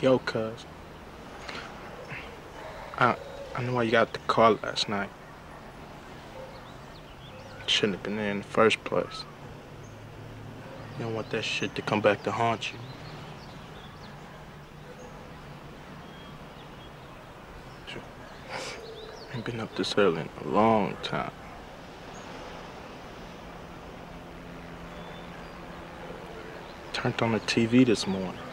Yo, cuz. I, I know why you got the call last night. Shouldn't have been there in the first place. You don't want that shit to come back to haunt you. Sure. Ain't been up this early in a long time. Turned on the TV this morning.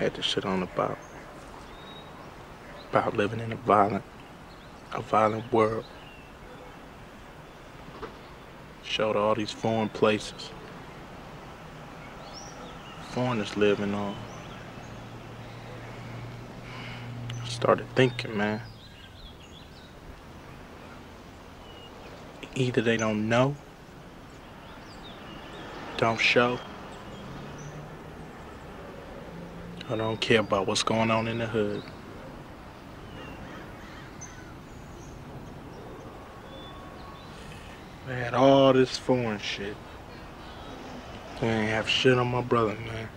Had this shit on about about living in a violent a violent world. Showed all these foreign places. Foreigners living on. Started thinking, man. Either they don't know, don't show, or don't care about what's going on in the hood. I had all this foreign shit. I ain't have shit on my brother, man.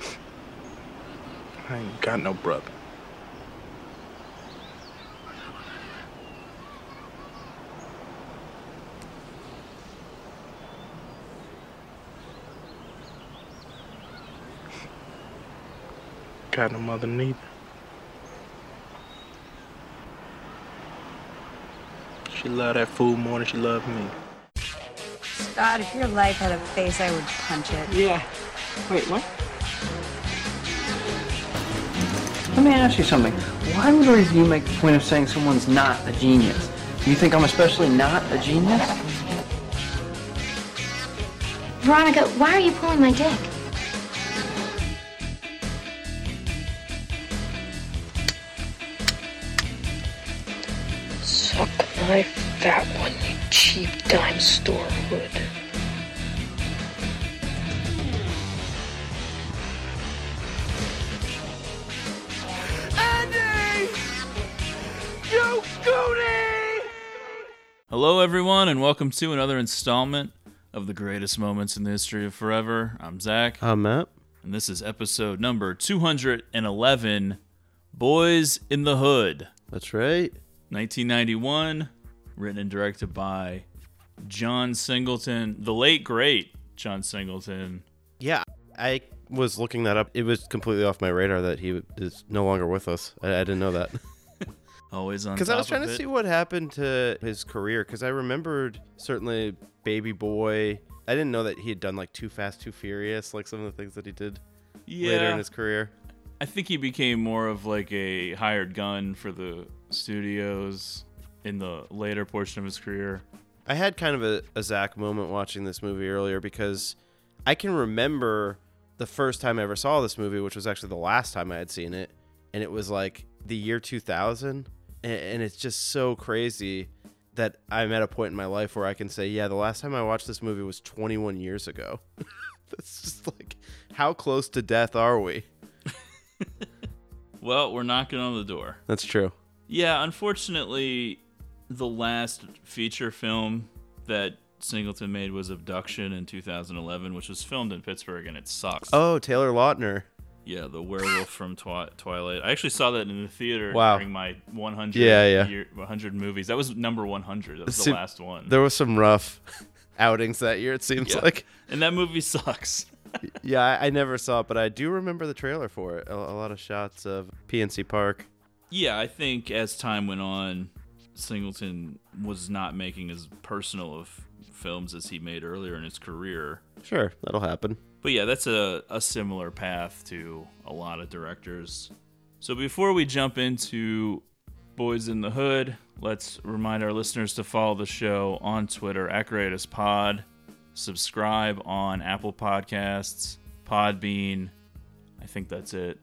I ain't got no brother. Got no mother neither. She loved that food more than she loved me. Scott, if your life had a face, I would punch it. Yeah. Wait, what? Let me ask you something. Why would a review make the point of saying someone's not a genius? Do you think I'm especially not a genius? Veronica, why are you pulling my dick? My fat one, you cheap dime store hood. Hello, everyone, and welcome to another installment of the greatest moments in the history of forever. I'm Zach, I'm Matt. and this is episode number 211 Boys in the Hood, That's right. 1991, written and directed by John Singleton, the late, great John Singleton. Yeah, I was looking that up. It was completely off my radar that he is no longer with us. I, I didn't know that Always on because I was trying to see what happened to his career. Because I remembered certainly Baby Boy. I didn't know that he had done like Too Fast, Too Furious, like some of the things that he did yeah, later in his career. I think he became more of like a hired gun for the studios in the later portion of his career. I had kind of a, a Zach moment watching this movie earlier because I can remember the first time I ever saw this movie, which was actually the last time I had seen it, and it was like the year 2000, and, and it's just so crazy that I'm at a point in my life where I can say, yeah, the last time I watched this movie was 21 years ago. That's just like, how close to death are we? Well, we're knocking on the door. That's true. Yeah, unfortunately, the last feature film that Singleton made was Abduction in 2011, which was filmed in Pittsburgh, and it sucks. Oh, Taylor Lautner. Yeah, the werewolf from Twi- Twilight. I actually saw that in the theater Wow. during my 100 Yeah, yeah. Year, 100 movies. That was number 100. That was the last one. There was some rough outings that year, it seems Yeah. like. and that movie sucks. Yeah, I, I never saw it, but I do remember the trailer for it. A, a lot of shots of PNC Park. Yeah, I think as time went on, Singleton was not making as personal of films as he made earlier in his career. Sure, that'll happen. But yeah, that's a, a similar path to a lot of directors. So before we jump into Boys in the Hood, let's remind our listeners to follow the show on Twitter at Greatest Pod, subscribe on Apple Podcasts, Podbean. I think that's it.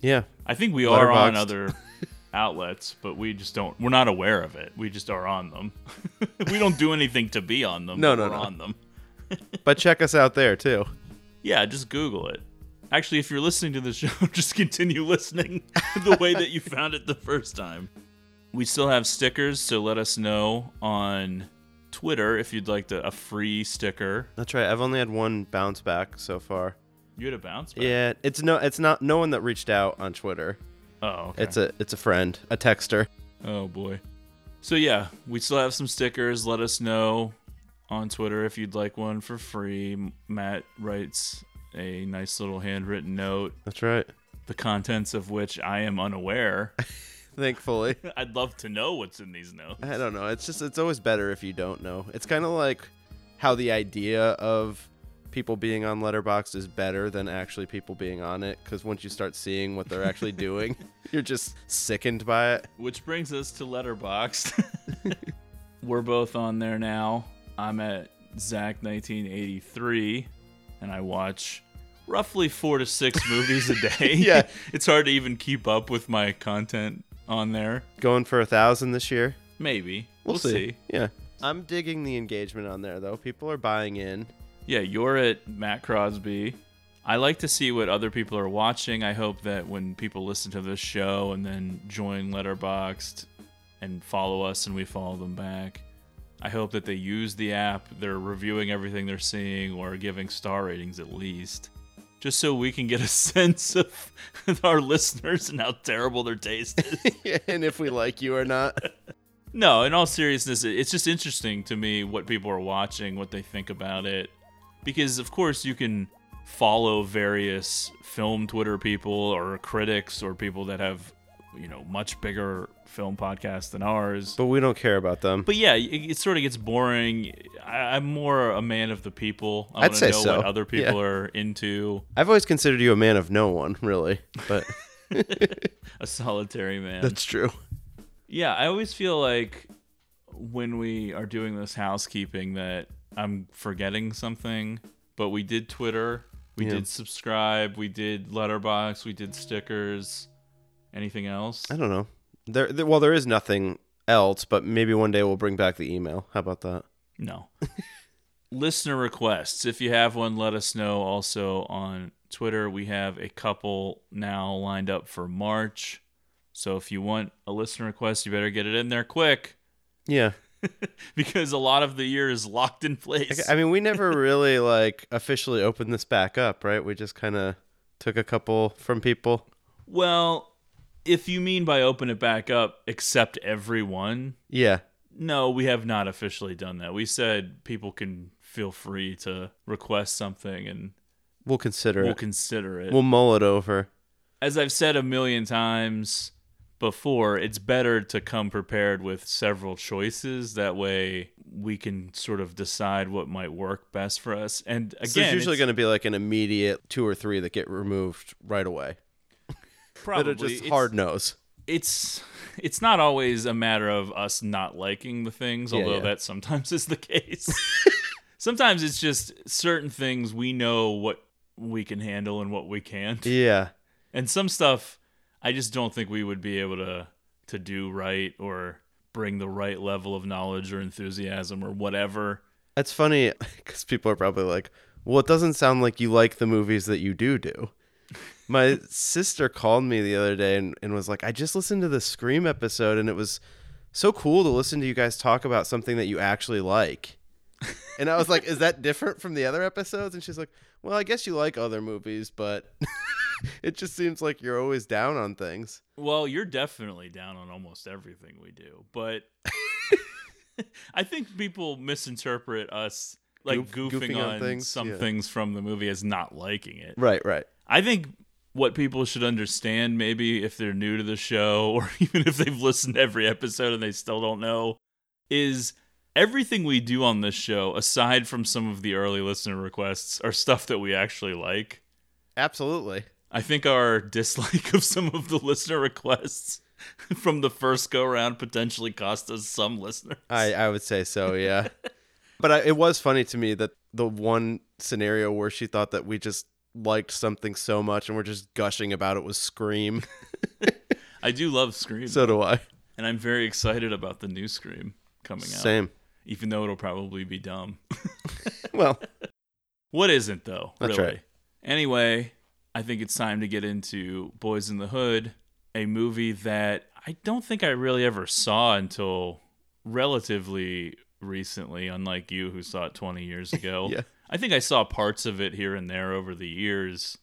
Yeah, I think we are on other outlets, but we just don't. We're not aware of it. We just are on them. we don't do anything to be on them. No, but no, we're no. on them. but check us out there too. Yeah, just Google it. Actually, if you're listening to the show, just continue listening the way that you found it the first time. We still have stickers, so let us know on Twitter if you'd like to, a free sticker. That's right. I've only had one bounce back so far. You had a bounce back. Yeah, it's no, it's not no one that reached out on Twitter. Oh, okay. It's a, it's a friend, a texter. Oh boy. So yeah, we still have some stickers. Let us know on Twitter if you'd like one for free. Matt writes a nice little handwritten note, That's right. the contents of which I am unaware. Thankfully. I'd love to know what's in these notes. I don't know. It's just it's always better if you don't know. It's kind of like how the idea of people being on Letterboxd is better than actually people being on it because once you start seeing what they're actually doing, you're just sickened by it. Which brings us to Letterboxd. We're both on there now. I'm at Zach 1983, and I watch roughly four to six movies a day. Yeah. it's hard to even keep up with my content on there. Going for a thousand this year. Maybe We'll, we'll, see. see. Yeah. I'm digging the engagement on there though. People are buying in. Yeah, you're at Matt Crosby. I like to see what other people are watching. I hope that when people listen to this show and then join Letterboxd and follow us and we follow them back, I hope that they use the app, they're reviewing everything they're seeing or giving star ratings at least. Just so we can get a sense of our listeners and how terrible their taste is. and if we like you or not. No, in all seriousness, it's just interesting to me what people are watching, what they think about it. Because, of course, you can follow various film Twitter people or critics or people that have, you know, much bigger film podcasts than ours. But we don't care about them. But yeah, it, it sort of gets boring. I, I'm more a man of the people. I I'd want to say know so. what other people Yeah. are into. I've always considered you a man of no one, really. But A solitary man. that's true. Yeah, I always feel like when we are doing this housekeeping that I'm forgetting something, but we did Twitter, we Yeah. did subscribe, we did Letterboxd, we did stickers. Anything else? I don't know. There, there well there is nothing else, but maybe one day we'll bring back the email. How about that? No. Listener requests. If you have one, let us know. Also on Twitter, we have a couple now lined up for March. So if you want a listener request, you better get it in there quick Yeah. because a lot of the year is locked in place. I mean, we never really like officially opened this back up, right? We just kind of took a couple from people. Well, if you mean by open it back up, accept everyone, Yeah. no, we have not officially done that. We said people can feel free to request something and We'll consider it. we'll consider it. we'll mull it over. As I've said a million times before, it's better to come prepared with several choices. That way we can sort of decide what might work best for us. And again, so there's usually going to be like an immediate two or three that get removed right away. probably that are just it's- hard nose. it's it's not always a matter of us not liking the things, Yeah, although yeah. that sometimes is the case. sometimes it's just certain things we know what we can handle and what we can't. Yeah. And some stuff I just don't think we would be able to to do right or bring the right level of knowledge or enthusiasm or whatever. That's funny because people are probably like, well, it doesn't sound like you like the movies that you do do. My sister called me the other day and, and was like, I just listened to the Scream episode and it was so cool to listen to you guys talk about something that you actually like. And I was like, is that different from the other episodes? And she's like, well, I guess you like other movies, but it just seems like you're always down on things. Well, you're definitely down on almost everything we do, but I think people misinterpret us like Goof- goofing, goofing on on, things, some yeah. things from the movie as not liking it. Right, right. I think what people should understand, maybe if they're new to the show, or even if they've listened to every episode and they still don't know, is everything we do on this show, aside from some of the early listener requests, are stuff that we actually like. Absolutely. I think our dislike of some of the listener requests from the first go round potentially cost us some listeners. I, I would say so, yeah. but I, it was funny to me that the one scenario where she thought that we just liked something so much and we're just gushing about it was Scream. I do love Scream, so do I. and I'm very excited about the new Scream coming out. Same. Even though it'll probably be dumb. Well, What isn't though? That's really. right. Anyway, I think it's time to get into Boys in the Hood, a movie that I don't think I really ever saw until relatively recently, unlike you who saw it 20 years ago. Yeah. I think I saw parts of it here and there over the years,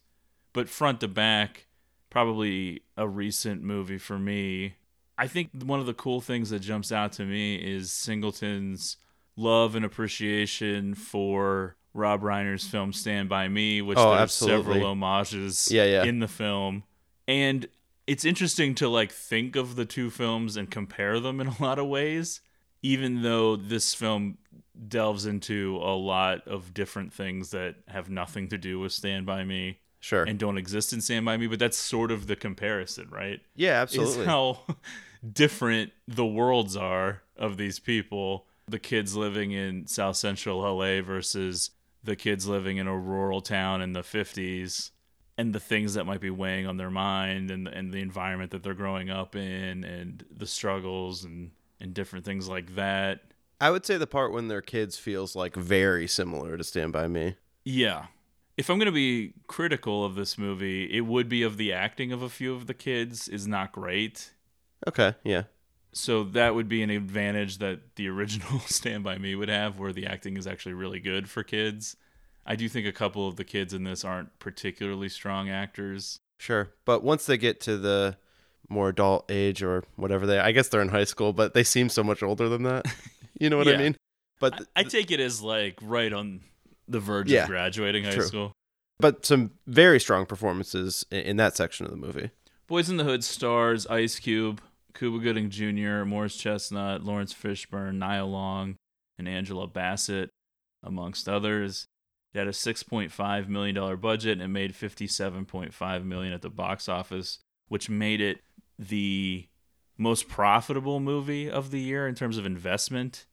but front to back, probably a recent movie for me. I think one of the cool things that jumps out to me is Singleton's love and appreciation for Rob Reiner's film Stand By Me, which Oh, there's absolutely. several homages Yeah, yeah. in the film. And it's interesting to like think of the two films and compare them in a lot of ways, even though this film delves into a lot of different things that have nothing to do with Stand By Me Sure. and don't exist in Stand By Me, but that's sort of the comparison, right? yeah, absolutely. Is how different the worlds are of these people. The kids living in South Central LA versus the kids living in a rural town in the 50s and the things that might be weighing on their mind and and the environment that they're growing up in and the struggles and and different things like that. I would say the part when they're kids feels like very similar to Stand By Me. Yeah. If I'm going to be critical of this movie, it would be of the acting of a few of the kids is not great. Okay, yeah. So that would be an advantage that the original Stand By Me would have, where the acting is actually really good for kids. I do think a couple of the kids in this aren't particularly strong actors. Sure. But once they get to the more adult age or whatever they I guess they're in high school, but they seem so much older than that. You know what I mean? But th- I take it as like right on the verge Yeah, of graduating high true. school. but some very strong performances in, in that section of the movie. Boys in the Hood stars Ice Cube, Cuba Gooding Jr., Morris Chestnut, Laurence Fishburne, Nia Long, and Angela Bassett, amongst others. It had a $6.5 million budget and made 57.5 million at the box office, which made it the most profitable movie of the year in terms of investment.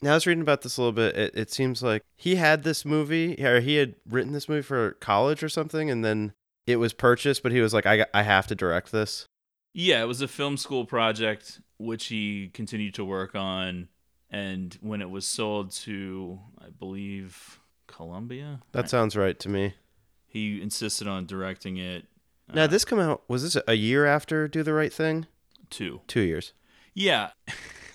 Now I was reading about this a little bit. It, it seems like he had this movie, or he had written this movie for college or something, and then it was purchased. But he was like, "I, I have to direct this." Yeah, it was a film school project which he continued to work on. And when it was sold to, I believe, Columbia, That sounds right to me. he insisted on directing it. Now uh, this come out was this a year after Do the Right Thing? too. Two years. Yeah.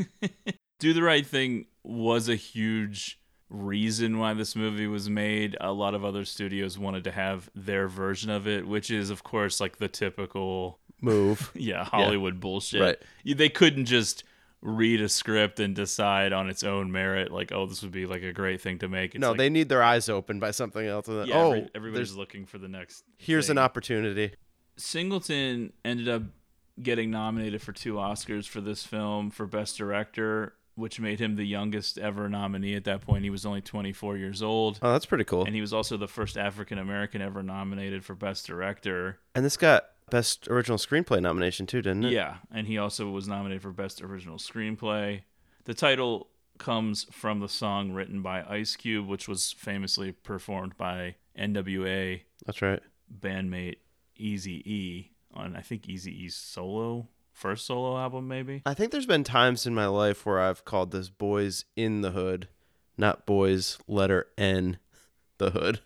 Do the Right Thing was a huge reason why this movie was made. A lot of other studios wanted to have their version of it, which is, of course, like the typical, Move. yeah, Hollywood bullshit. Right. They couldn't just read a script and decide on its own merit, like, oh, this would be like a great thing to make. It's no, like, they need their eyes open by something else. Then, yeah, oh, every- everybody's looking for the next. here's an opportunity. Singleton ended up getting nominated for two Oscars for this film for Best Director, which made him the youngest ever nominee at that point. He was only 24 years old. Oh, that's pretty cool. And he was also the first African American ever nominated for Best Director. And this got best original screenplay nomination too, didn't it? Yeah, and he also was nominated for Best Original Screenplay. The title comes from the song written by Ice Cube, which was famously performed by NWA That's right. bandmate Easy E on I think Easy E's solo first solo album maybe. I think there's been times in my life where I've called this "Boys in the Hood," not "Boys letter N," the hood.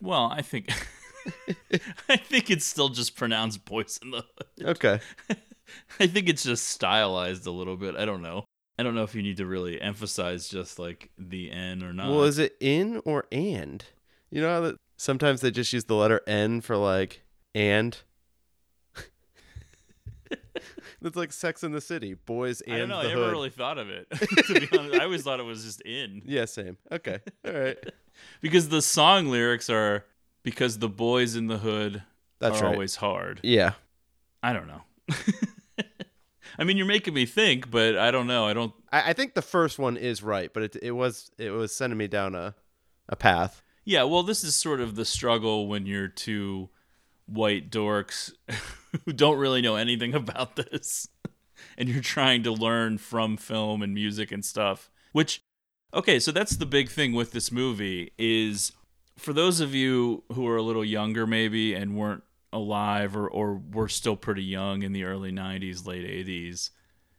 Well, I think I think it's still just pronounced Boys in the Hood. Okay. I think it's just stylized a little bit. I don't know. I don't know if you need to really emphasize just like the N or not. well, is it in or and? You know how that sometimes they just use the letter N for like and. That's like Sex in the City, boys and I don't know. I never hood. really thought of it. to be honest, I always thought it was just in Yeah, same. Okay, all right. because the song lyrics are because the boys in the hood That's are right. always hard. Yeah, I don't know. I mean, you're making me think, but I don't know. I don't. I, I think the first one is right, but it it was it was sending me down a a path. Yeah, well, this is sort of the struggle when you're two white dorks who don't really know anything about this, and you're trying to learn from film and music and stuff. Which, okay, so that's the big thing with this movie is for those of you who are a little younger maybe and weren't alive or or were still pretty young in the early 90s, late 80s.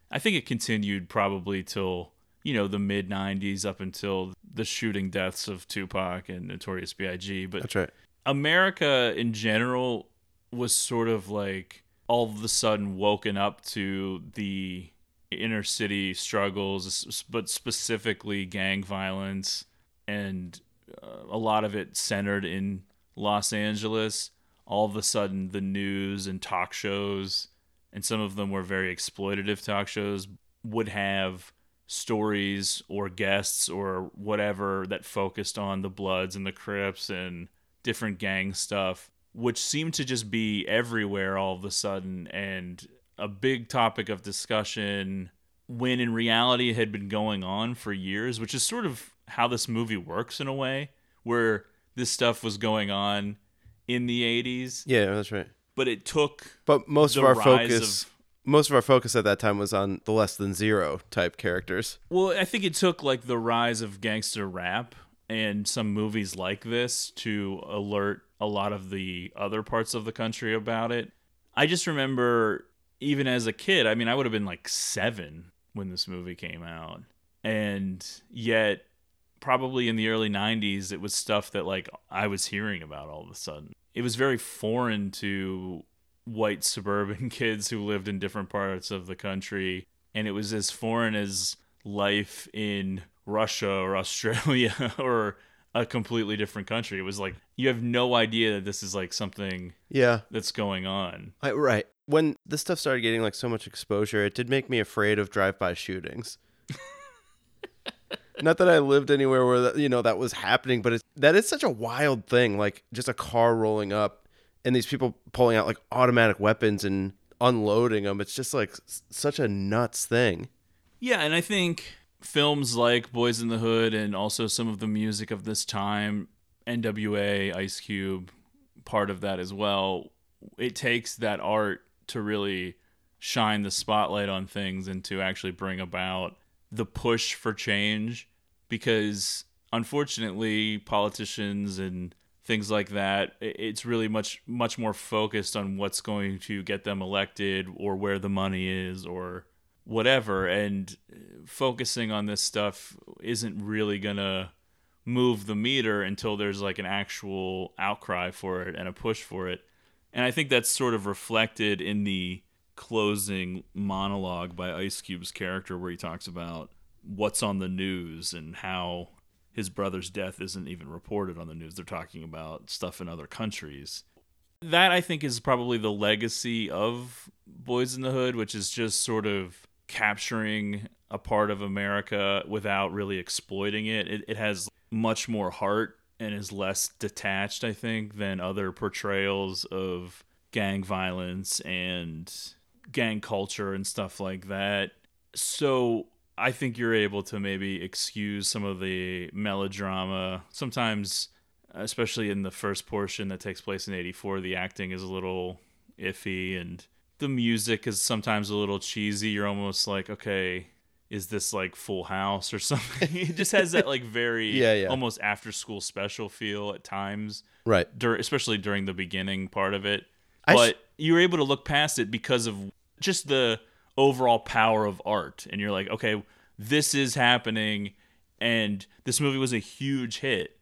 I think it continued probably till you know the mid 90s up until the shooting deaths of Tupac and Notorious B.I.G. But That's right. America in general was sort of like all of a sudden woken up to the inner city struggles, but specifically gang violence, and Uh, a lot of it centered in Los Angeles. All of a sudden, the news and talk shows, and some of them were very exploitative talk shows, would have stories or guests or whatever that focused on the Bloods and the Crips and different gang stuff, which seemed to just be everywhere all of a sudden and a big topic of discussion when in reality it had been going on for years, which is sort of how this movie works in a way, where this stuff was going on in the 80s, Yeah, that's right. but it took But most of our focus, of- most of our focus at that time was on the less than zero type characters. Well, I think it took like the rise of gangster rap and some movies like this to alert a lot of the other parts of the country about it. I just remember even as a kid, I mean, I would have been like 7 when this movie came out. And yet probably in the early 90s it was stuff that like I was hearing about all of a sudden. It was very foreign to white suburban kids who lived in different parts of the country and it was as foreign as life in Russia or Australia or a completely different country. It was like you have no idea that this is like something Yeah, that's going on. I, right. When this stuff started getting like so much exposure, it did make me afraid of drive-by shootings. Not that I lived anywhere where that, you know that was happening, but it's, that is such a wild thing. Like just a car rolling up and these people pulling out like automatic weapons and unloading them. It's just like s- such a nuts thing. Yeah, and I think films like Boys in the Hood and also some of the music of this time, NWA, Ice Cube, part of that as well. It takes that art to really shine the spotlight on things and to actually bring about the push for change because unfortunately politicians and things like that it's really much much more focused on what's going to get them elected or where the money is or whatever. And focusing on this stuff isn't really going to move the meter until there's like an actual outcry for it and a push for it. And i think that's sort of reflected in the closing monologue by Ice Cube's character where he talks about what's on the news and how his brother's death isn't even reported on the news. They're talking about stuff in other countries. That I think is probably the legacy of Boys in the Hood, which is just sort of capturing a part of America without really exploiting it. It, it has much more heart and is less detached, I think, than other portrayals of gang violence and gang culture and stuff like that. So I think you're able to maybe excuse some of the melodrama. Sometimes, especially in the first portion that takes place in 84, the acting is a little iffy and the music is sometimes a little cheesy. You're almost like, okay, is this like Full House or something? it just has that like very Yeah, yeah. almost after school special feel at times Right. dur- especially during the beginning part of it. I But s- you were able to look past it because of just the overall power of art, and you're like, okay, this is happening, and this movie was a huge hit,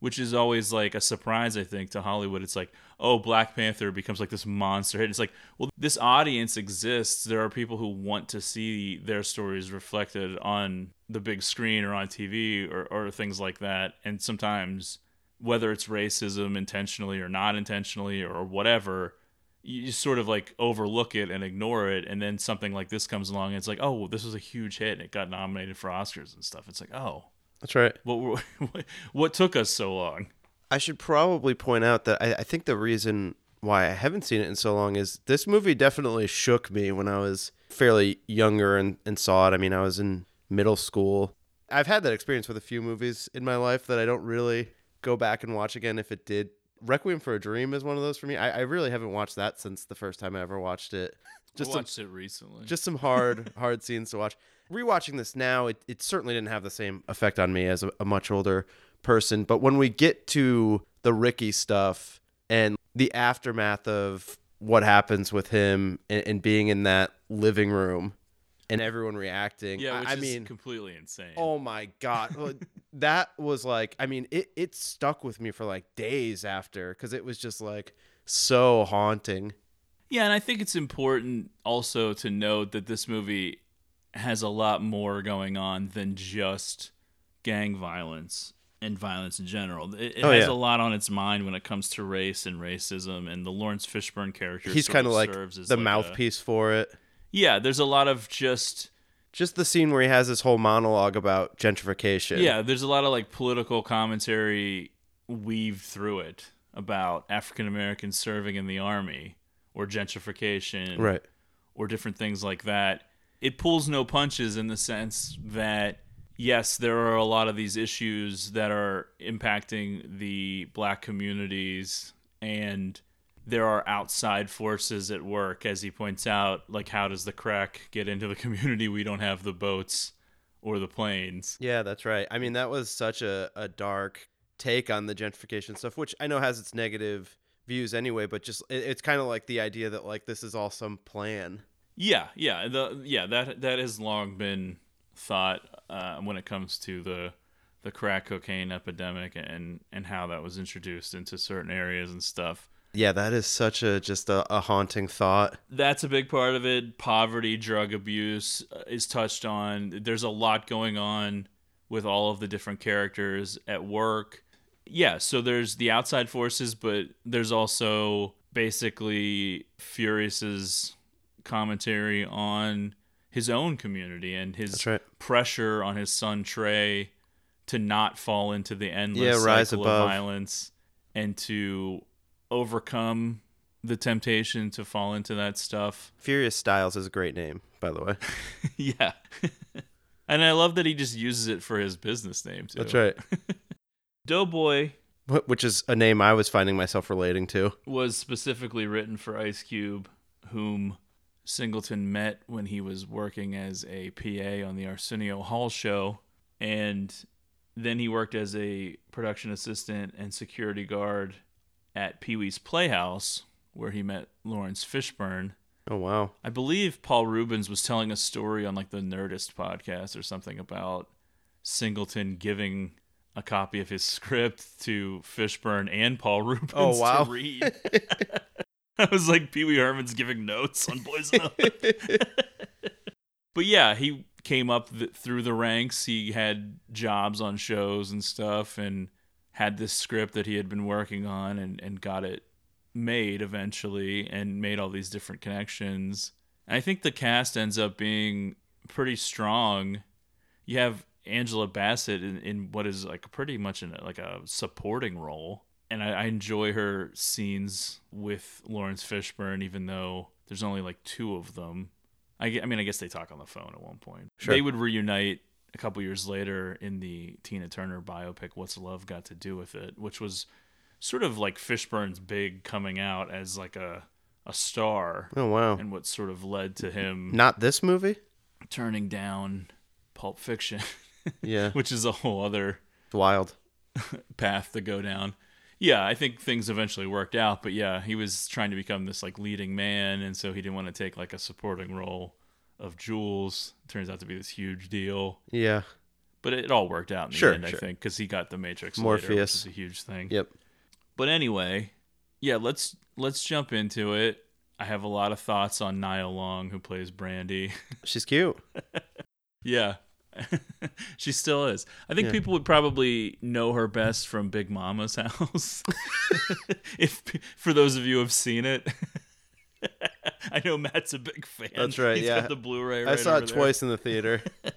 which is always like a surprise, I think, to Hollywood. It's like, oh, Black Panther becomes like this monster hit. It's like, well, this audience exists. There are people who want to see their stories reflected on the big screen or on TV or, or things like that, and sometimes whether it's racism intentionally or not intentionally or whatever, you just sort of like overlook it and ignore it. And then something like this comes along and it's like, oh, well, this was a huge hit and it got nominated for Oscars and stuff. It's like, oh, That's right. what, were- what took us so long? I should probably point out that I, I think the reason why I haven't seen it in so long is this movie definitely shook me when I was fairly younger and, and saw it. I mean, I was in middle school. I've had that experience with a few movies in my life that I don't really go back and watch again if it did. Requiem for a Dream is one of those for me. I, I really haven't watched that since the first time I ever watched it. Just I some, watched it recently. just some hard hard scenes to watch rewatching this now it, it certainly didn't have the same effect on me as a, a much older person but when we get to the ricky stuff and the aftermath of what happens with him and, and being in that living room and everyone reacting yeah, I- which I, is mean completely insane. oh my god that was like i mean it, it stuck with me for like days after because it was just like so haunting Yeah, and I think it's important also to note that this movie has a lot more going on than just gang violence and violence in general. It, it Oh, has yeah. a lot on its mind when it comes to race and racism, and the Laurence Fishburne character. He's kind of like the like a- mouthpiece for it. Yeah, there's a lot of just Just the scene where he has this whole monologue about gentrification. Yeah, there's a lot of like political commentary weaved through it about African Americans serving in the army or gentrification Right. or different things like that. It pulls no punches in the sense that yes, there are a lot of these issues that are impacting the black communities and there are outside forces at work as he points out like how does the crack get into the community we don't have the boats or the planes Yeah, that's right. I mean, that was such a, a dark take on the gentrification stuff, which I know has its negative views anyway, but just it, it's kind of like the idea that like this is all some plan. Yeah, yeah, the yeah that that has long been thought uh, when it comes to the the crack cocaine epidemic and and how that was introduced into certain areas and stuff. Yeah, that is such a just a, a haunting thought. That's a big part of it. Poverty, drug abuse uh, is touched on. There's a lot going on with all of the different characters at work. Yeah, so there's the outside forces, but there's also basically Furious's commentary on his own community and his right. pressure on his son Trey to not fall into the endless Yeah, cycle above. of violence and to overcome the temptation to fall into that stuff. Furious Styles is a great name, by the way. yeah. and I love that he just uses it for his business name too. That's right. Doughboy Wh- Which is a name I was finding myself relating to. was specifically written for Ice Cube, whom Singleton met when he was working as a PA on the Arsenio Hall show. And then he worked as a production assistant and security guard at Pee Wee's Playhouse, where he met Laurence Fishburne. Oh wow. I believe Paul Reubens was telling a story on like the Nerdist podcast or something about Singleton giving a copy of his script to Fishburne and Paul Reubens Oh, wow. to read. I was like Pee Wee Herman's giving notes on Boys Hood. but yeah, he came up th- through the ranks. He had jobs on shows and stuff, and had this script that he had been working on, and and got it made eventually, and made all these different connections. And I think the cast ends up being pretty strong. You have Angela Bassett in, in what is like pretty much in a, like a supporting role, and I, I enjoy her scenes with Laurence Fishburne, even though there's only like two of them. I, I mean, I guess they talk on the phone at one point. Sure. They would reunite a couple years later in the Tina Turner biopic "What's Love Got to Do with It," which was sort of like Fishburne's big coming out as like a a star, Oh wow. and what sort of led to him Not this movie? turning down Pulp Fiction, Yeah. which is a whole other It's wild. path to go down. Yeah, I think things eventually worked out, but yeah, he was trying to become this like leading man, and so he didn't want to take like a supporting role of Jules. Turns out to be this huge deal, Yeah. but it all worked out in the Sure, end, I think, because he got the Matrix Morpheus. later, which is a huge thing. Yep. But anyway, yeah, let's let's jump into it. I have a lot of thoughts on Nia Long, who plays Brandy. She's cute. Yeah. she still is. I think Yeah. people would probably know her best from Big Mama's house. if for those of you who have seen it. I know Matt's a big fan. That's right, He's yeah. got the Blu-ray. I saw it there. twice in the theater.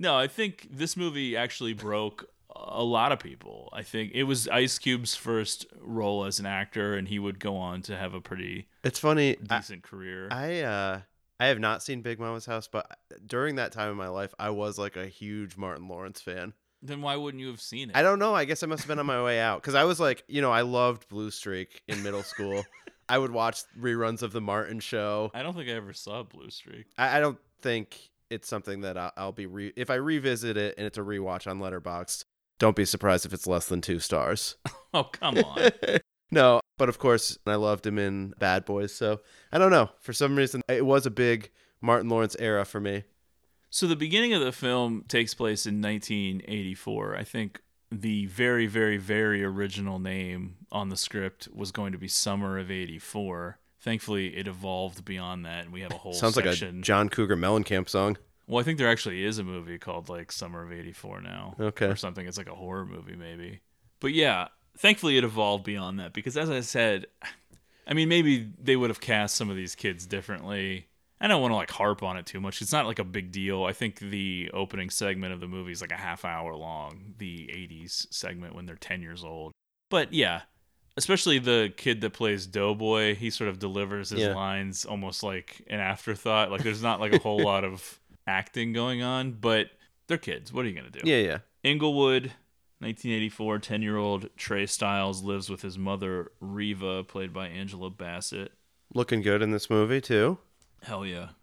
No, I think this movie actually broke a lot of people. I think it was Ice Cube's first role as an actor, and he would go on to have a pretty It's funny. I, decent career. I uh I have not seen Big Mama's House, but during that time in my life, I was like a huge Martin Lawrence fan. then why wouldn't you have seen it? I don't know. I guess I must have been on my way out because I was like, you know, I loved Blue Streak in middle school. I would watch reruns of the Martin Show. I don't think I ever saw Blue Streak. I, I don't think it's something that I'll, I'll be re- if I revisit it and it's a rewatch on Letterboxd. Don't be surprised if it's less than two stars. Oh come on. no, but of course, I loved him in Bad Boys. So I don't know. For some reason, it was a big Martin Lawrence era for me. So the beginning of the film takes place in 1984. I think the very, very, very original name on the script was going to be Summer of '84. Thankfully, it evolved beyond that, and we have a whole Sounds like a John Cougar Mellencamp song. well, I think there actually is a movie called like Summer of '84 now, Okay. or something. It's like a horror movie, maybe. But yeah, thankfully, it evolved beyond that because, as I said, I mean, maybe they would have cast some of these kids differently. I don't want to like harp on it too much. It's not like a big deal. I think the opening segment of the movie is like a half hour long, the 80s segment when they're 10 years old. But yeah, especially the kid that plays Doughboy, he sort of delivers his Yeah. lines almost like an afterthought. Like there's not like a whole lot of acting going on, but they're kids. What are you going to do? Yeah, yeah. Inglewood, 1984, 10 year old Trey Styles lives with his mother, Reva, played by Angela Bassett. Looking good in this movie too. Hell yeah.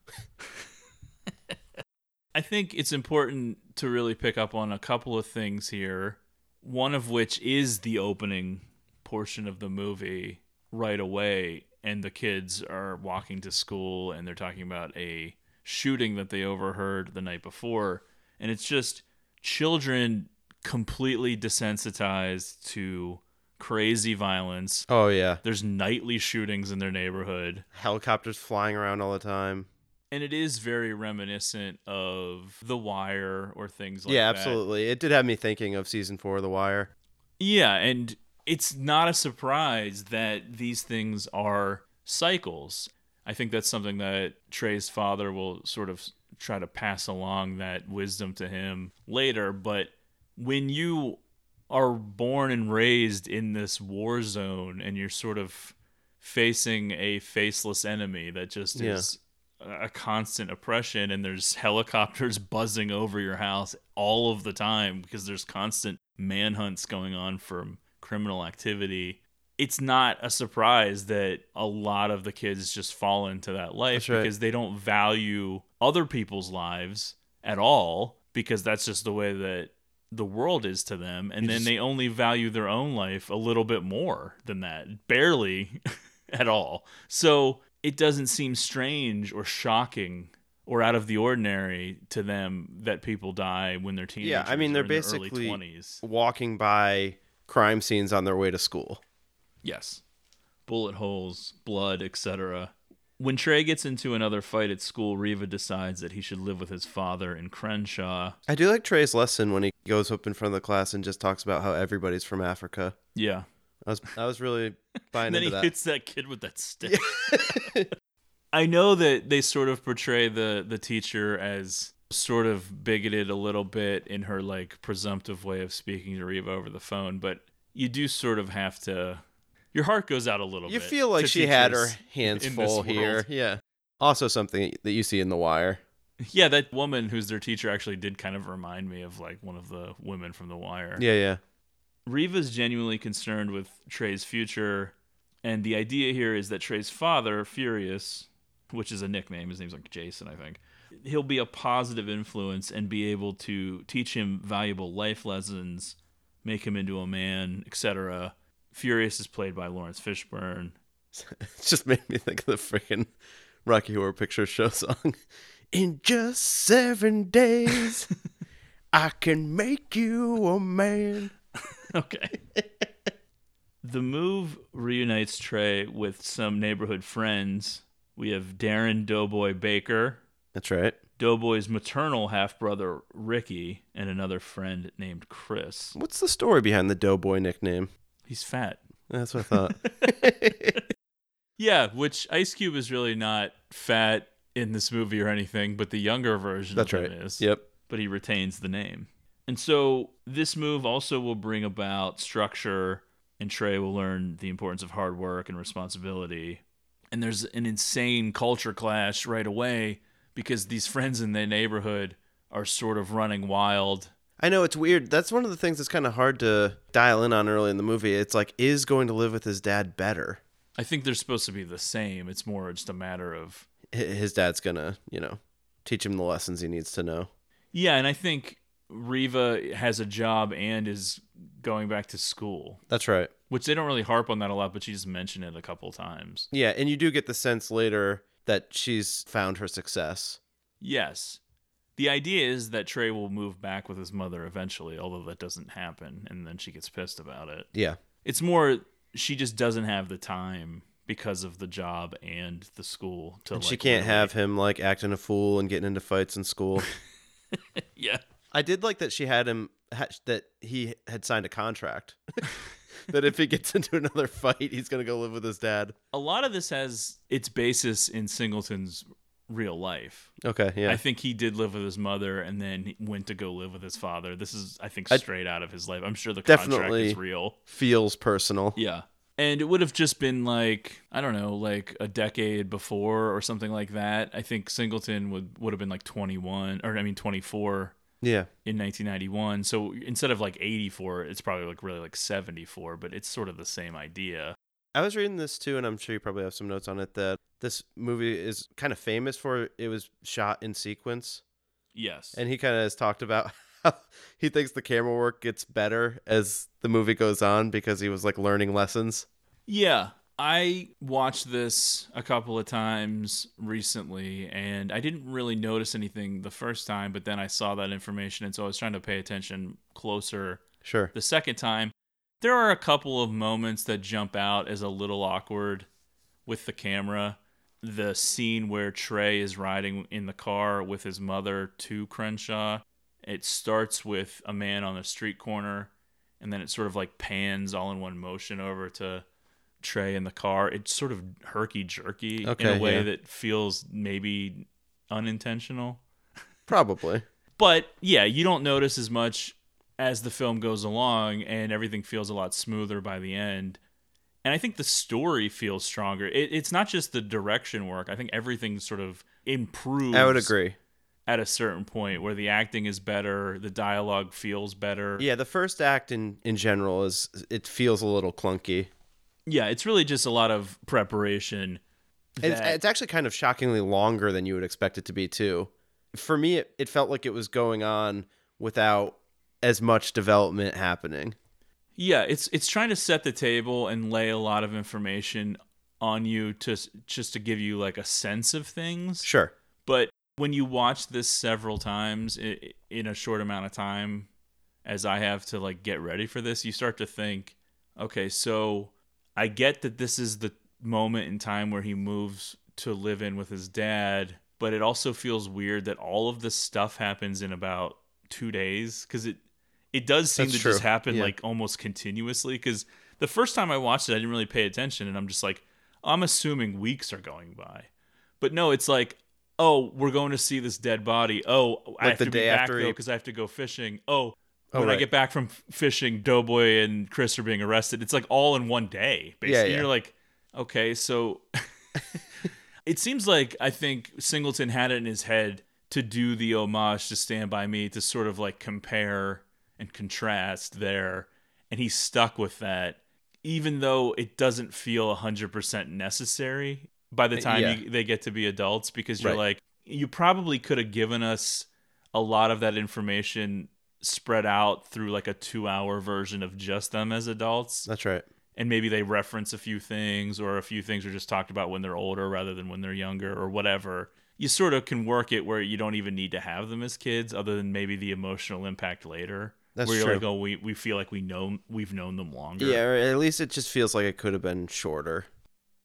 I think it's important to really pick up on a couple of things here. One of which is the opening portion of the movie right away, and the kids are walking to school and they're talking about a shooting that they overheard the night before. And it's just children completely desensitized to crazy violence. Oh yeah. There's nightly shootings in their neighborhood. Helicopters flying around all the time. and it is very reminiscent of The Wire or things like yeah, that. Yeah, absolutely. It did have me thinking of season four of The Wire. Yeah, and it's not a surprise that these things are cycles. I think that's something that Trey's father will sort of try to pass along that wisdom to him later. But when you are born and raised in this war zone and you're sort of facing a faceless enemy that just Yeah. is a constant oppression and there's helicopters buzzing over your house all of the time because there's constant manhunts going on for criminal activity it's not a surprise that a lot of the kids just fall into that life right. because they don't value other people's lives at all because that's just the way that the world is to them and then they only value their own life a little bit more than that barely at all so it doesn't seem strange or shocking or out of the ordinary to them that people die when they're teenagers Yeah, I mean they're basically early 20s walking by crime scenes on their way to school. Yes. Bullet holes, blood, etc. When Trey gets into another fight at school, Reva decides that he should live with his father in Crenshaw. I do like Trey's lesson when he goes up in front of the class and just talks about how everybody's from Africa. Yeah. I was I was really buying And then he that. hits that kid with that stick. I know that they sort of portray the the teacher as sort of bigoted a little bit in her like presumptive way of speaking to Reva over the phone, but you do sort of have to your heart goes out a little You bit. You feel like she had her hands full here. Yeah. Also something that you see in The Wire. Yeah, that woman who's their teacher actually did kind of remind me of like one of the women from The Wire. Yeah, yeah. Reva's genuinely concerned with Trey's future, and the idea here is that Trey's father, Furious, which is a nickname, his name's like Jason, I think, he'll be a positive influence and be able to teach him valuable life lessons, make him into a man, etc. Furious is played by Laurence Fishburne. It just made me think of the freaking Rocky Horror Picture Show song. In just seven days, I can make you a man. Okay. the move reunites Trey with some neighborhood friends. We have Darren Doughboy Baker, That's right. Doughboy's maternal half brother Ricky, and another friend named Chris. What's the story behind the Doughboy nickname? He's fat. That's what I thought. Yeah, which Ice Cube is really not fat in this movie or anything, but the younger version That's of right. him is. Yep. But he retains the name. And so this move also will bring about structure, and Trey will learn the importance of hard work and responsibility. And there's an insane culture clash right away because these friends in the neighborhood are sort of running wild. I know it's weird. That's one of the things that's kind of hard to dial in on early in the movie. It's like, is going to live with his dad better? I think they're supposed to be the same. It's more just a matter of His dad's gonna, you know, teach him the lessons he needs to know. Yeah, and I think Reva has a job and is going back to school, That's right. which they don't really harp on that a lot, but she just mentioned it a couple times. Yeah, and you do get the sense later that she's found her success. Yes. The idea is that Trey will move back with his mother eventually, although that doesn't happen, and then she gets pissed about it. Yeah. It's more she just doesn't have the time because of the job and the school. To And like, she can't literally- have him like acting a fool and getting into fights in school. Yeah, I did like that she had him that he had signed a contract that if he gets into another fight, he's gonna go live with his dad. a lot of this has its basis in Singleton's real life. Okay, yeah, I think he did live with his mother and then went to go live with his father. This is, I think, I- straight out of his life. I'm sure the contract is real. feels personal. Yeah. And it would have just been like, I don't know, like a decade before or something like that. I think Singleton would, would have been like 21, or I mean, 24 Yeah, in 1991. So instead of like 84, it's probably like really like 74, but it's sort of the same idea. I was reading this too, and I'm sure you probably have some notes on it. That this movie is kind of famous for it was shot in sequence, Yes. and he kind of has talked about how he thinks the camera work gets better as the movie goes on because he was like learning lessons. Yeah, I watched this a couple of times recently, and I didn't really notice anything the first time, but then I saw that information, and so I was trying to pay attention closer Sure. the second time. There are a couple of moments that jump out as a little awkward with the camera. The scene where Trey is riding in the car with his mother to Crenshaw. It starts with a man on a street corner, and then it sort of like pans all in one motion over to Trey in the car. It's sort of herky jerky in a way yeah. that feels maybe unintentional. Probably. But yeah, you don't notice as much as the film goes along, and everything feels a lot smoother by the end. And I think the story feels stronger. It, it's not just the direction work. I think everything sort of improves. I would agree. At a certain point, where the acting is better, the dialogue feels better. Yeah, the first act in in general is it feels a little clunky. yeah, it's really just a lot of preparation. It's, it's actually kind of shockingly longer than you would expect it to be too. For me, it, it felt like it was going on without as much development happening. Yeah, it's it's trying to set the table and lay a lot of information on you to just to give you like a sense of things. Sure. But when you watch this several times in a short amount of time, as I have to like get ready for this, you start to think, okay, so I get that this is the moment in time where he moves to live in with his dad, but it also feels weird that all of this stuff happens in about two days because it it does seem That's to just happen Yeah. like almost continuously. Because the first time I watched it, I didn't really pay attention, and I'm just like, I'm assuming weeks are going by, but no, it's like. Oh, we're going to see this dead body. Oh, I Like have the to day be back after though he- because I have to go fishing. Oh, Oh, when I get back from fishing, Doughboy and Chris are being arrested. It's like all in one day, basically. Yeah, yeah. You're like, okay, so it seems like I think Singleton had it in his head to do the homage to Stand By Me to sort of like compare and contrast there. And he's stuck with that, even though it doesn't feel 100% necessary by the time Yeah. you, they get to be adults because you're Right. like, you probably could have given us a lot of that information spread out through like a two hour version of just them as adults That's right. and maybe they reference a few things or a few things are just talked about when they're older rather than when they're younger or whatever you sort of can work it where you don't even need to have them as kids other than maybe the emotional impact later That's where you're true. like oh we, we feel like we know we've known them longer Yeah, or at least it just feels like it could have been shorter.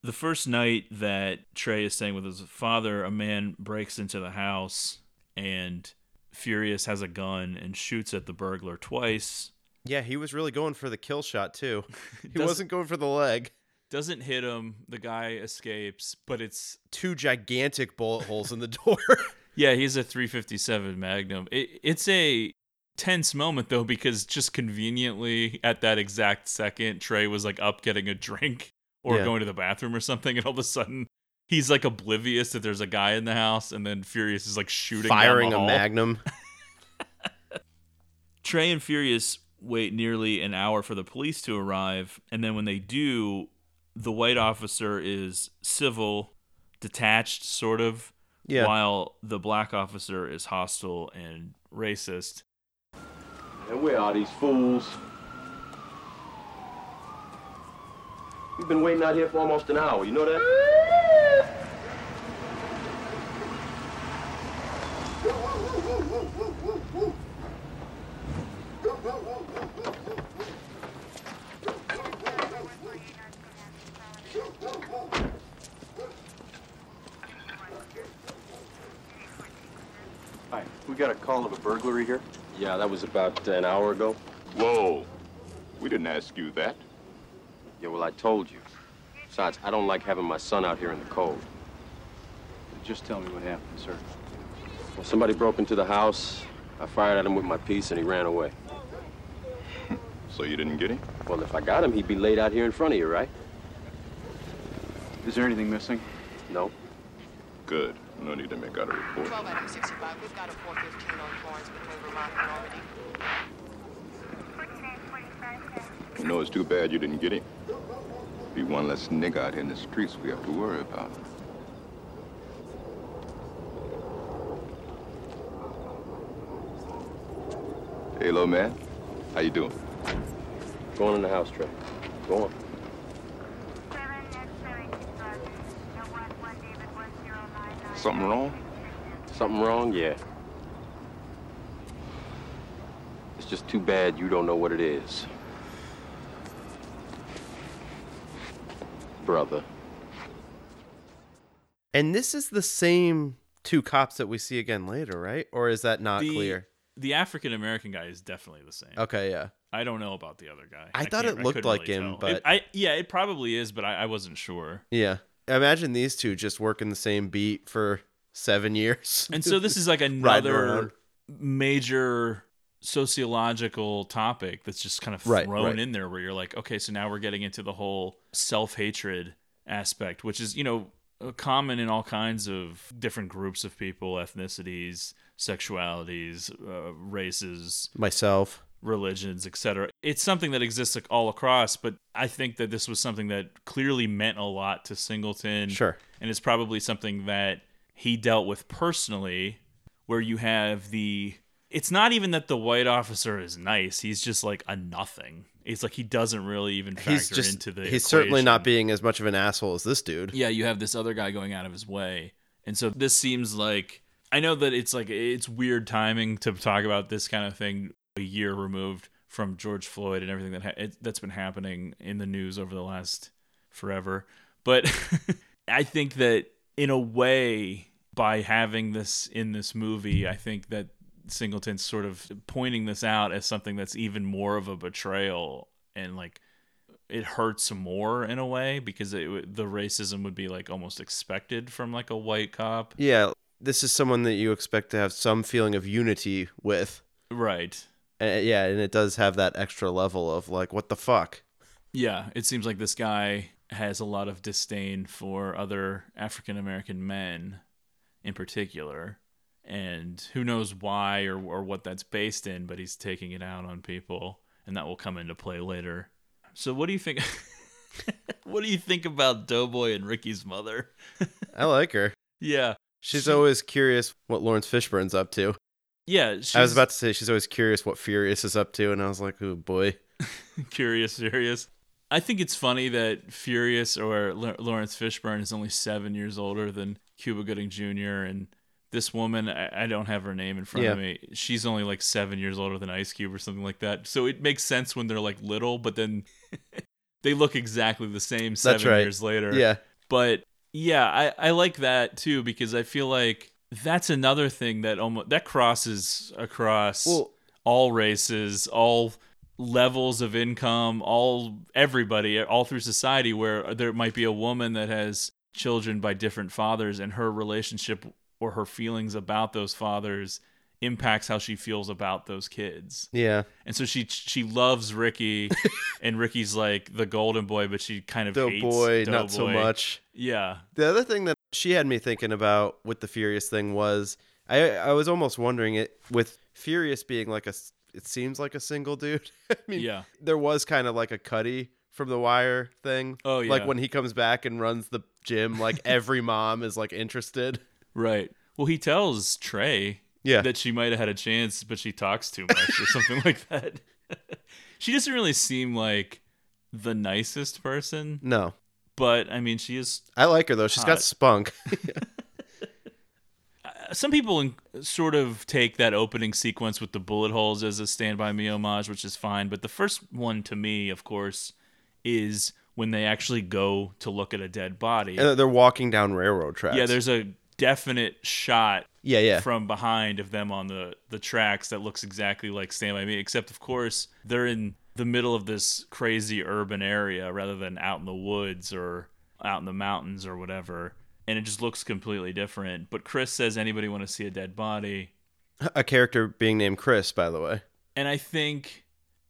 the first night that Trey is staying with his father, a man breaks into the house and Furious has a gun and shoots at the burglar twice. Yeah, he was really going for the kill shot too. He wasn't going for the leg. Doesn't hit him. The guy escapes, but it's Two gigantic bullet holes in the door. yeah, he's a 357 Magnum. It, it's a tense moment though because just conveniently at that exact second, Trey was like up getting a drink or Yeah. going to the bathroom or something, and all of a sudden. He's like oblivious that there's a guy in the house, and then Furious is like shooting, Firing a hall. magnum. Trey and Furious wait nearly an hour for the police to arrive, and then when they do, the white officer is civil, detached, sort of, Yeah. while the black officer is hostile and racist. And where are these fools? We've been waiting out here for almost an hour, you know that? Hi, we got a call of a burglary here. Yeah, that was about an hour ago. Whoa. We didn't ask you that. Yeah, well, I told you. Besides, I don't like having my son out here in the cold. Just tell me what happened, sir. Well, somebody broke into the house. I fired at him with my piece and he ran away. So you didn't get him? Well, if I got him, he'd be laid out here in front of you, right? Is there anything missing? No. Good. No need to make out a report. 12 item 65. We've got a 415 on Florence between Vermont and Normandy. You know, it's too bad you didn't get him. Be one less nigga out here in the streets we have to worry about. Hey, little man. How you doing? Going on in the house, Trey. Go Something wrong? Something wrong? Yeah. It's just too bad you don't know what it is. Brother. And this is the same two cops that we see again later, right? Or is that not the, clear? The African American guy is definitely the same. Okay, yeah. I don't know about the other guy. I thought it looked like really him, tell. but- It- I yeah, it probably is, but I, I wasn't sure. Yeah. Imagine these two just working the same beat for seven years. And so this is like another major sociological topic that's just kind of thrown right. in there where you're like, okay, so now we're getting into the whole self-hatred aspect, which is, you know, uh, common in all kinds of different groups of people, ethnicities, sexualities, uh, races, Myself. Religions, etc. It's something that exists all across, but I think that this was something that clearly meant a lot to Singleton. Sure. And it's probably something that he dealt with personally, where you have the. It's not even that the white officer is nice. He's just like a nothing. It's like he doesn't really even factor He's just into the. he's certainly not being as much of an asshole as this dude. Yeah, you have this other guy going out of his way. And so this seems like I know that it's like it's weird timing to talk about this kind of thing a year removed from George Floyd and everything that ha- it, that's been happening in the news over the last forever. But I think that in a way by having this in this movie, I think that Singleton's sort of pointing this out as something that's even more of a betrayal and like it hurts more in a way because it, the racism would be like almost expected from like a white cop. Yeah. This is someone that you expect to have some feeling of unity with. Right. Yeah, and it does have that extra level of like, what the fuck? Yeah, it seems like this guy has a lot of disdain for other African American men in particular. And who knows why or, or what that's based in, but he's taking it out on people, and that will come into play later. So, what do you think? what do you think about Doughboy and Ricky's mother? I like her. yeah, She's She- always curious what Laurence Fishburne's up to. Yeah. I was about to say she's always curious what Furious is up to, and I was like, oh boy. curious, serious. I think it's funny that Furious or L- Laurence Fishburne is only seven years older than Cuba Gooding Jr. and this woman, I, I don't have her name in front of me. She's only like seven years older than Ice Cube or something like that. So it makes sense when they're like little, but then they look exactly the same seven right. years later. Yeah. But yeah, I, I like that too because I feel like that's another thing that almost that crosses across Well- all races, all levels of income, all everybody, all through society where there might be a woman that has children by different fathers and her relationship or her feelings about those fathers impacts how she feels about those kids. Yeah. And so she she loves Ricky and Ricky's like the golden boy but she kind of hates Doughboy, not so much. Yeah. The other thing that she had me thinking about what the Furious thing was I I was almost wondering it with Furious being like a it seems like a single dude. I mean, Yeah. there was kind of like a Cutty from the Wire thing. Oh, yeah, Like when he comes back and runs the gym, like every mom is like interested. Right. Well, he tells Trey Yeah. that she might have had a chance, but she talks too much or something like that. she doesn't really seem like the nicest person, No. But I mean, she is. I like her though. She's got spunk. Uh, some people sort of take that opening sequence with the bullet holes as a Stand By Me homage, which is fine. But the first one to me, of course, is when they actually go to look at a dead body. and they're walking down railroad tracks. Yeah, there's a definite shot Yeah, yeah. from behind of them on the the tracks that looks exactly like Stand by Me, except of course they're in the middle of this crazy urban area rather than out in the woods or out in the mountains or whatever. And it just looks completely different. But Chris says anybody want to see a dead body? A character being named Chris, by the way. And I think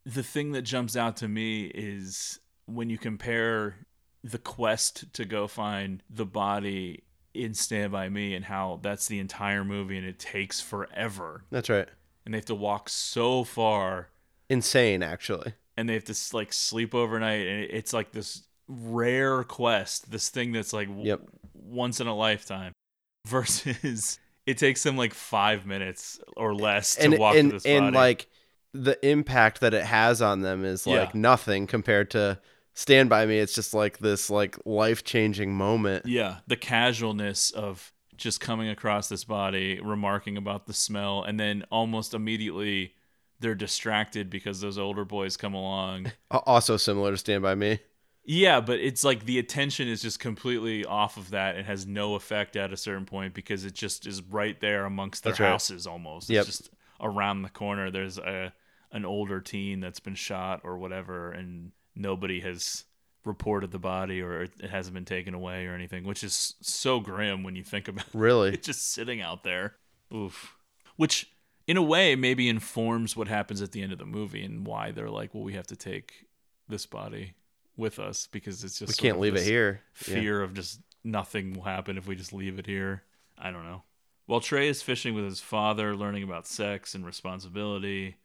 the thing that jumps out to me is when you compare the quest to go find the body in Stand By Me and how that's the entire movie and it takes forever. That's right. And they have to walk so far Insane, actually. And they have to like sleep overnight and it's like this rare quest, this thing that's like w- Yep. once in a lifetime versus it takes them like 5 minutes or less to and walk and, to this and body. like the impact that it has on them is like Yeah. nothing compared to Stand by Me. It's just like this like life changing moment. Yeah, the casualness of just coming across this body, remarking about the smell, and then almost immediately they're distracted because those older boys come along. Also similar to Stand by Me. Yeah, but it's like the attention is just completely off of that. It has no effect at a certain point because it just is right there amongst their That's right. houses almost. Yep. It's just around the corner. There's a an older teen that's been shot or whatever, and nobody has reported the body or it hasn't been taken away or anything, which is so grim when you think about Really? it just sitting out there. Oof. Which in a way maybe informs what happens at the end of the movie and why they're like, well, we have to take this body with us because it's just We can't leave it here. Yeah. Fear of just nothing will happen if we just leave it here. I don't know. While Trey is fishing with his father, learning about sex and responsibility,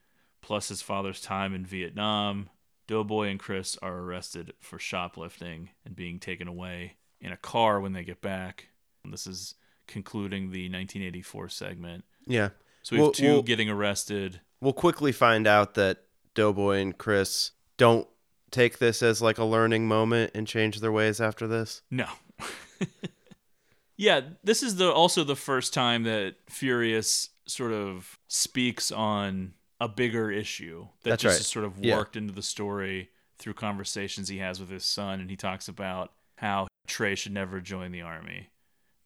plus his father's time in Vietnam, Doughboy and Chris are arrested for shoplifting and being taken away in a car when they get back. And this is concluding the 1984 segment. Yeah. So we have We'll- 2 we'll- getting arrested. We'll quickly find out that Doughboy and Chris don't take this as like a learning moment and change their ways after this. No. yeah, this is the also the first time that Furious sort of speaks on a bigger issue that That's just right. is sort of Yeah. worked into the story through conversations he has with his son and he talks about how Trey should never join the army.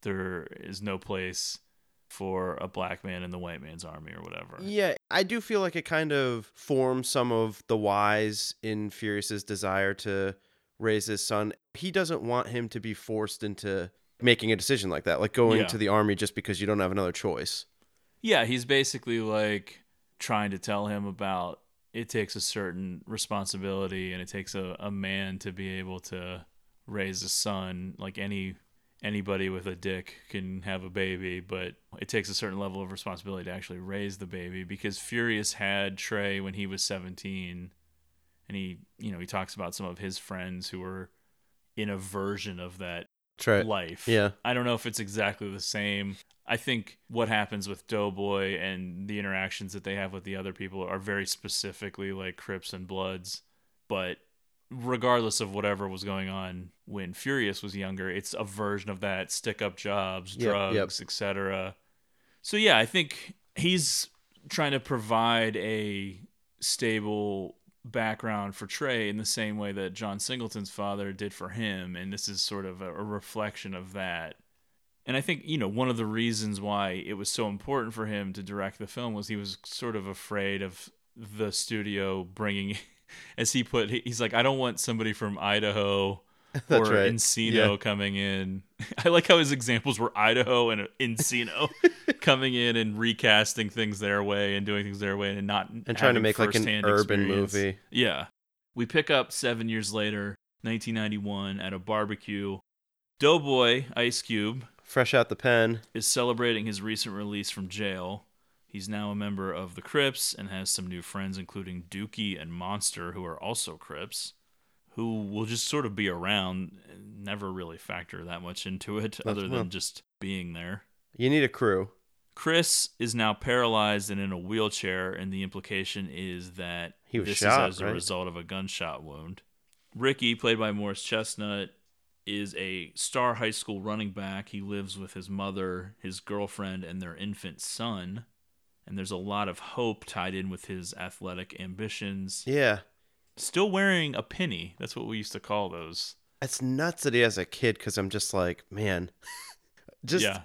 There is no place for a black man in the white man's army or whatever. Yeah, I do feel like it kind of forms some of the whys in Furious's desire to raise his son. He doesn't want him to be forced into making a decision like that, like going Yeah. to the army just because you don't have another choice. Yeah, he's basically like trying to tell him about it takes a certain responsibility and it takes a, a man to be able to raise a son. Like any anybody with a dick can have a baby, but it takes a certain level of responsibility to actually raise the baby because Furious had Trey when he was 17 and he, you know, he talks about some of his friends who were in a version of that Try life. Yeah. I don't know if it's exactly the same. I think what happens with Doughboy and the interactions that they have with the other people are very specifically like Crips and Bloods. But regardless of whatever was going on when Furious was younger, it's a version of that stick up jobs, Yep, drugs, yep. etc. So yeah, I think he's trying to provide a stable background for Trey in the same way that John Singleton's father did for him, and this is sort of a, a reflection of that. And I think you know one of the reasons why it was so important for him to direct the film was he was sort of afraid of the studio bringing, as he put, he's like, I don't want somebody from Idaho or right. Encino Yeah. coming in. I like how his examples were Idaho and Encino coming in and recasting things their way and doing things their way and not And trying to make, like, an urban experience. movie. Yeah. We pick up seven years later, 1991, at a barbecue. Doughboy Ice Cube Fresh out the pen. is celebrating his recent release from jail. He's now a member of the Crips and has some new friends, including Dookie and Monster, who are also Crips, who will just sort of be around and never really factor that much into it, other well. than just being there. You need a crew. Chris is now paralyzed and in a wheelchair, and the implication is that He was this shot, is as a result of a gunshot wound. Ricky, played by Morris Chestnut, is a star high school running back. He lives with his mother, his girlfriend, and their infant son. And there's a lot of hope tied in with his athletic ambitions. Yeah. Still wearing a penny. That's what we used to call those. It's nuts that he has a kid because I'm just like, man, just Yeah.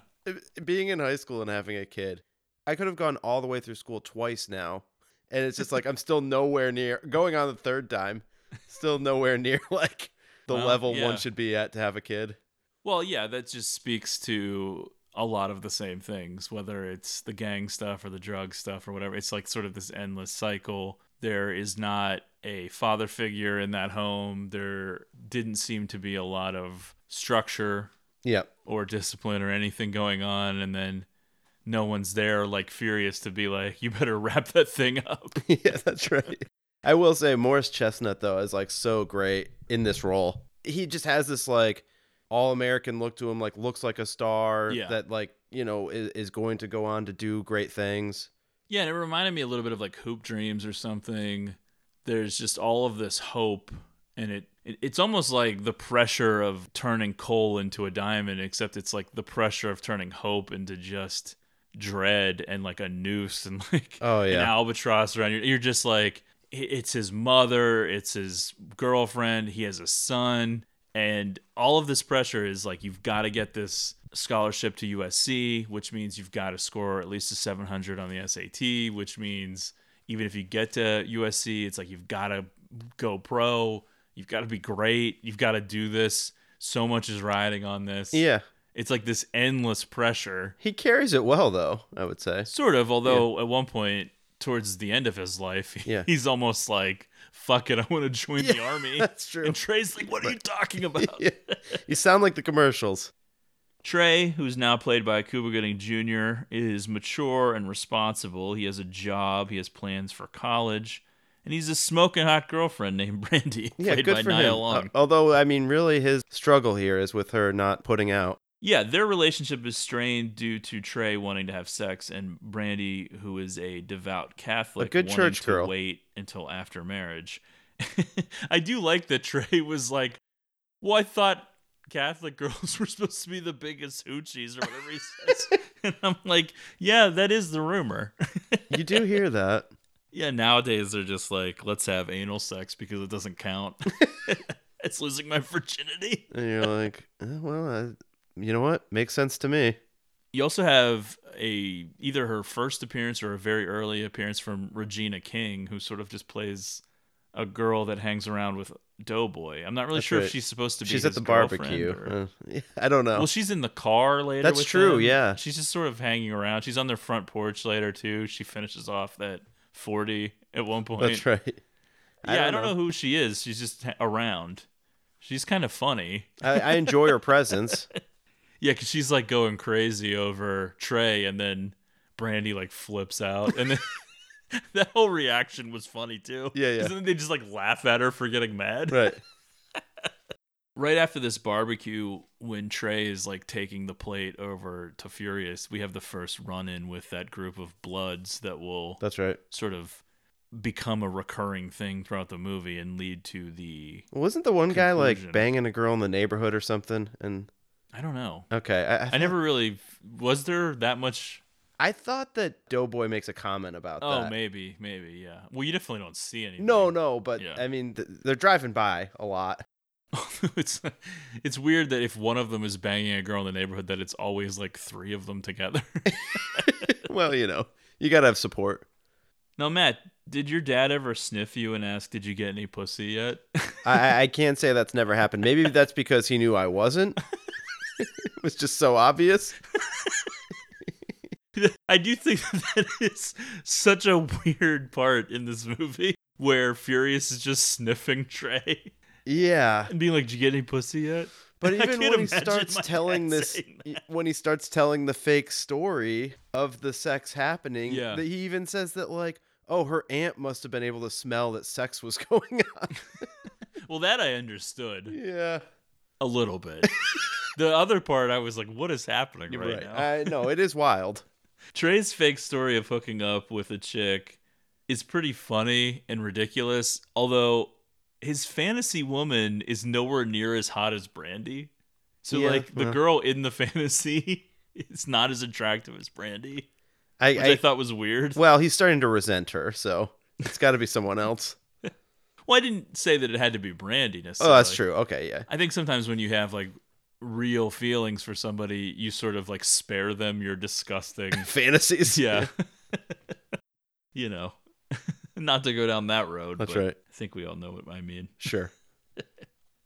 being in high school and having a kid, I could have gone all the way through school twice now, and it's just like I'm still nowhere near going on the third time. Still nowhere near like the Well, level yeah. one should be at to have a kid. Well, yeah, that just speaks to a lot of the same things, whether it's the gang stuff or the drug stuff or whatever. It's like sort of this endless cycle. There is not a father figure in that home. There didn't seem to be a lot of structure Yep. or discipline or anything going on. And then no one's there, like furious to be like, you better wrap that thing up. yeah, that's right. I will say Morris Chestnut though is like so great in this role. He just has this like all American look to him, like looks like a star Yeah. that like, you know, is, is going to go on to do great things. Yeah, and it reminded me a little bit of like Hoop Dreams or something. There's just all of this hope, and it, it it's almost like the pressure of turning coal into a diamond, except it's like the pressure of turning hope into just dread and like a noose and like Oh, an albatross around you. You're just like it's his mother, it's his girlfriend, he has a son, and all of this pressure is like you've got to get this scholarship to USC, which means you've got to score at least a 700 on the SAT, which means even if you get to USC, it's like you've got to go pro, you've got to be great, you've got to do this. So much is riding on this. Yeah. It's like this endless pressure. He carries it well though, I would say. Sort of, although at one point towards the end of his life, Yeah. he's almost like, fuck it, I want to join the army. That's true. And Trey's like, what are you talking about? Yeah. You sound like the commercials. Trey, who's now played by Cuba Gooding Jr., is mature and responsible. He has a job, he has plans for college, and he's a smoking hot girlfriend named Brandy, Yeah, played good by for Nia him. Long. Uh, although I mean really his struggle here is with her not putting out. Yeah, their relationship is strained due to Trey wanting to have sex and Brandy, who is a devout Catholic, A good wanting church to girl. wait until after marriage. I do like that Trey was like, "Well, I thought Catholic girls were supposed to be the biggest hoochies, or whatever he says," and I'm like, "Yeah, that is the rumor." You do hear that. yeah, nowadays they're just like, "Let's have anal sex because it doesn't count." it's losing my virginity. And you're like, eh, well, I, you know what? Makes sense to me. You also have a either her first appearance or a very early appearance from Regina King, who sort of just plays a girl that hangs around with Doughboy. I'm not really That's sure right. if she's supposed to be. She's at the barbecue. or- Uh, I don't know. Well, she's in the car later. That's true, him. yeah. she's just sort of hanging around. She's on their front porch later too. She finishes off that 40 at one point. That's right. Yeah, I don't, know. who she is. She's just ha- around. She's kind of funny. I, I enjoy her presence. Yeah, because she's like going crazy over Trey, and then Brandy like flips out, and then that whole reaction was funny too. Yeah, yeah. 'Cause then they just like laugh at her for getting mad. Right. Right after this barbecue, when Trey is like taking the plate over to Furious, we have the first run in with that group of Bloods that will That's right. sort of become a recurring thing throughout the movie and lead to the Wasn't the one guy like banging a girl in the neighborhood or something? And I don't know. okay, I, I, I never really was there that much I thought that Doughboy makes a comment about Oh, that. Oh, maybe, maybe, yeah. Well, you definitely don't see anything. No, no, but Yeah. I mean, th- they're driving by a lot. it's it's weird that if one of them is banging a girl in the neighborhood, that it's always like three of them together. well, you know, you gotta have support. now, Matt, did your dad ever sniff you and ask, "Did you get any pussy yet?" I, I- I can't say that's never happened. Maybe that's because he knew I wasn't. it was just so obvious. I do think that is such a weird part in this movie where Furious is just sniffing Trey Yeah. and being like, "Did you get any pussy yet?" But even when he starts telling this, when he starts telling the fake story of the sex happening, Yeah. that he even says that like, oh, her aunt must have been able to smell that sex was going on. Well, that I understood yeah, a little bit. the other part, I was like, "What is happening right, right. now?" I know it is wild. Trey's fake story of hooking up with a chick is pretty funny and ridiculous, although his fantasy woman is nowhere near as hot as Brandy. So Yeah, like the well. girl in the fantasy is not as attractive as Brandy, I, I, I thought was weird. well, he's starting to resent her, so it's got to be someone else. Well, I didn't say that it had to be Brandy necessarily. Oh, that's true. Okay, yeah. I think sometimes when you have like real feelings for somebody, you sort of like spare them your disgusting Fantasies. Yeah. you know, not to go down that road. That's but right. I think we all know what I mean. Sure.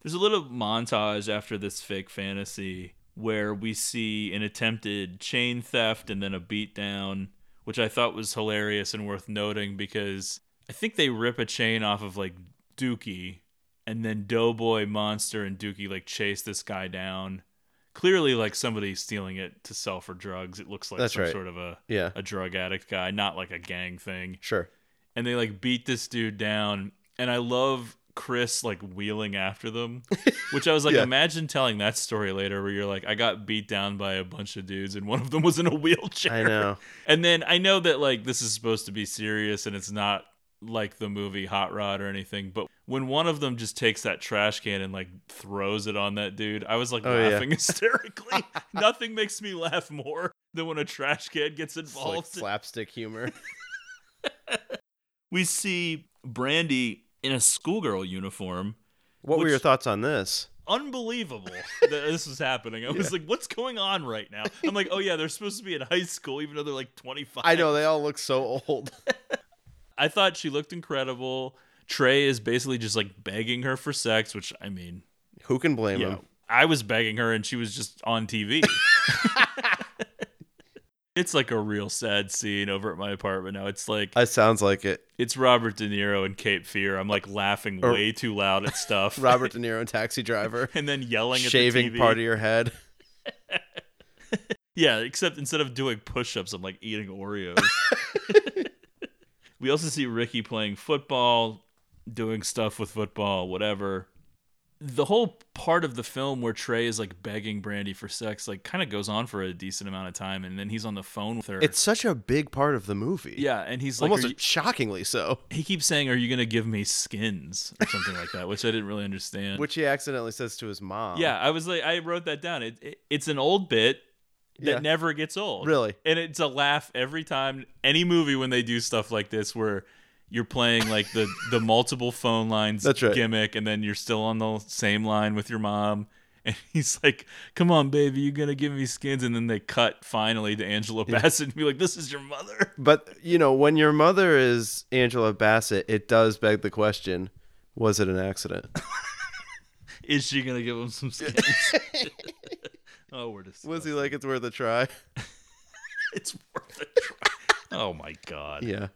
There's a little montage after this fake fantasy where we see an attempted chain theft and then a beatdown, which I thought was hilarious and worth noting because I think they rip a chain off of like Dookie and then Doughboy, Monster, and Dookie like chase this guy down. Clearly, like somebody stealing it to sell for drugs. It looks like That's some right. sort of a Yeah. a drug addict guy, not like a gang thing Sure. and they like beat this dude down and i love chris like wheeling after them which i was like Yeah. imagine telling that story later where you're like i got beat down by a bunch of dudes and one of them was in a wheelchair I know. and then i know that like this is supposed to be serious and it's not like the movie hot rod or anything but when one of them just takes that trash can and like throws it on that dude i was like Oh, yeah. laughing hysterically nothing makes me laugh more than when a trash can gets It's like involved slapstick humor. we see Brandy in a schoolgirl uniform. What were your thoughts on this? Unbelievable that this was happening. I was Yeah. like, what's going on right now? I'm like, oh yeah, they're supposed to be in high school, even though they're like 25. I know they all look so old. I thought she looked incredible. Trey is basically just like begging her for sex, which I mean, Who can blame yeah, him? I was begging her and she was just on TV. it's like a real sad scene over at my apartment now. It's like It sounds like it. it's Robert De Niro and Cape Fear. I'm like laughing Or- way too loud at stuff. Robert De Niro, and Taxi Driver, and then yelling at shaving the TV. part of your head. Yeah, except instead of doing push-ups, I'm like eating Oreos. We also see Ricky playing football, doing stuff with football, whatever. The whole part of the film where Trey is like begging Brandy for sex, like kind of goes on for a decent amount of time, and then he's on the phone with her. It's such a big part of the movie. yeah, and he's like, almost you-" shockingly so. he keeps saying, "Are you gonna give me skins?" or something like that, which I didn't really understand. Which he accidentally says to his mom. Yeah, I was like, I wrote that down. It, it it's an old bit that Yeah. never gets old. Really? and it's a laugh every time. Any movie when they do stuff like this, where you're playing like the the multiple phone lines That's right. gimmick, and then you're still on the same line with your mom. And he's like, "Come on, baby, you're gonna give me skins?" And then they cut finally to Angela Bassett and be like, "This is your mother." But you know, when your mother is Angela Bassett, it does beg the question: Was it an accident? Is she gonna give him some skins? Oh, we're just. Was he like it's worth a try? It's worth a try. Oh my god. Yeah.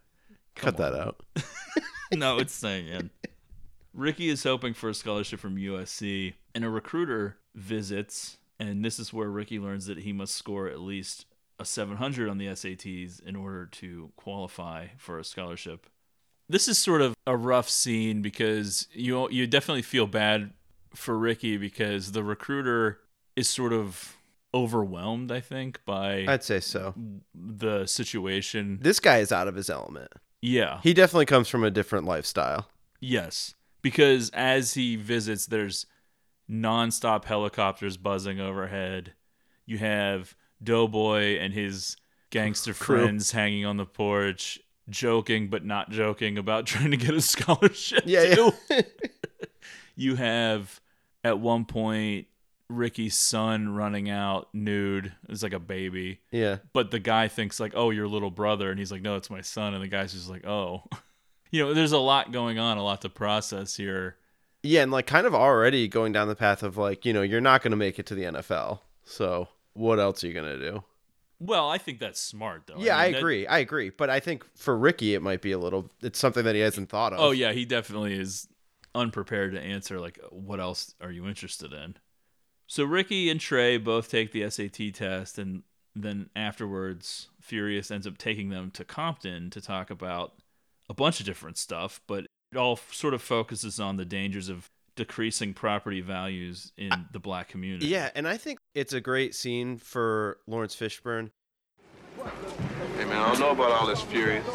Cut that out. no, it's staying in. Ricky is hoping for a scholarship from USC, and a recruiter visits, and this is where Ricky learns that he must score at least a 700 on the SATs in order to qualify for a scholarship. This is sort of a rough scene because you you definitely feel bad for Ricky because the recruiter is sort of overwhelmed, I think, by I'd say so. the situation. This guy is out of his element. Yeah. He definitely comes from a different lifestyle. Yes, because as he visits, there's nonstop helicopters buzzing overhead. You have Doughboy and his gangster Crew. friends hanging on the porch, joking but not joking about trying to get a scholarship. Yeah, yeah. you have at one point Ricky's son running out nude. It's like a baby. Yeah. But the guy thinks like, "Oh, your little brother," and he's like, "No, it's my son." And the guy's just like, "Oh." You know, there's a lot going on, a lot to process here. Yeah, and like kind of already going down the path of like, you know, you're not going to make it to the NFL. So, what else are you going to do? Well, I think that's smart though. yeah, I, mean, that- agree. I agree. But I think for Ricky, it might be a little, it's something that he hasn't thought of. Oh yeah, he definitely is unprepared to answer like what else are you interested in? So Ricky and Trey both take the SAT test and then afterwards Furious ends up taking them to Compton to talk about a bunch of different stuff, but it all sort of focuses on the dangers of decreasing property values in the black community. Yeah, and I think it's a great scene for Laurence Fishburne. Hey, man, I don't know about all this furious.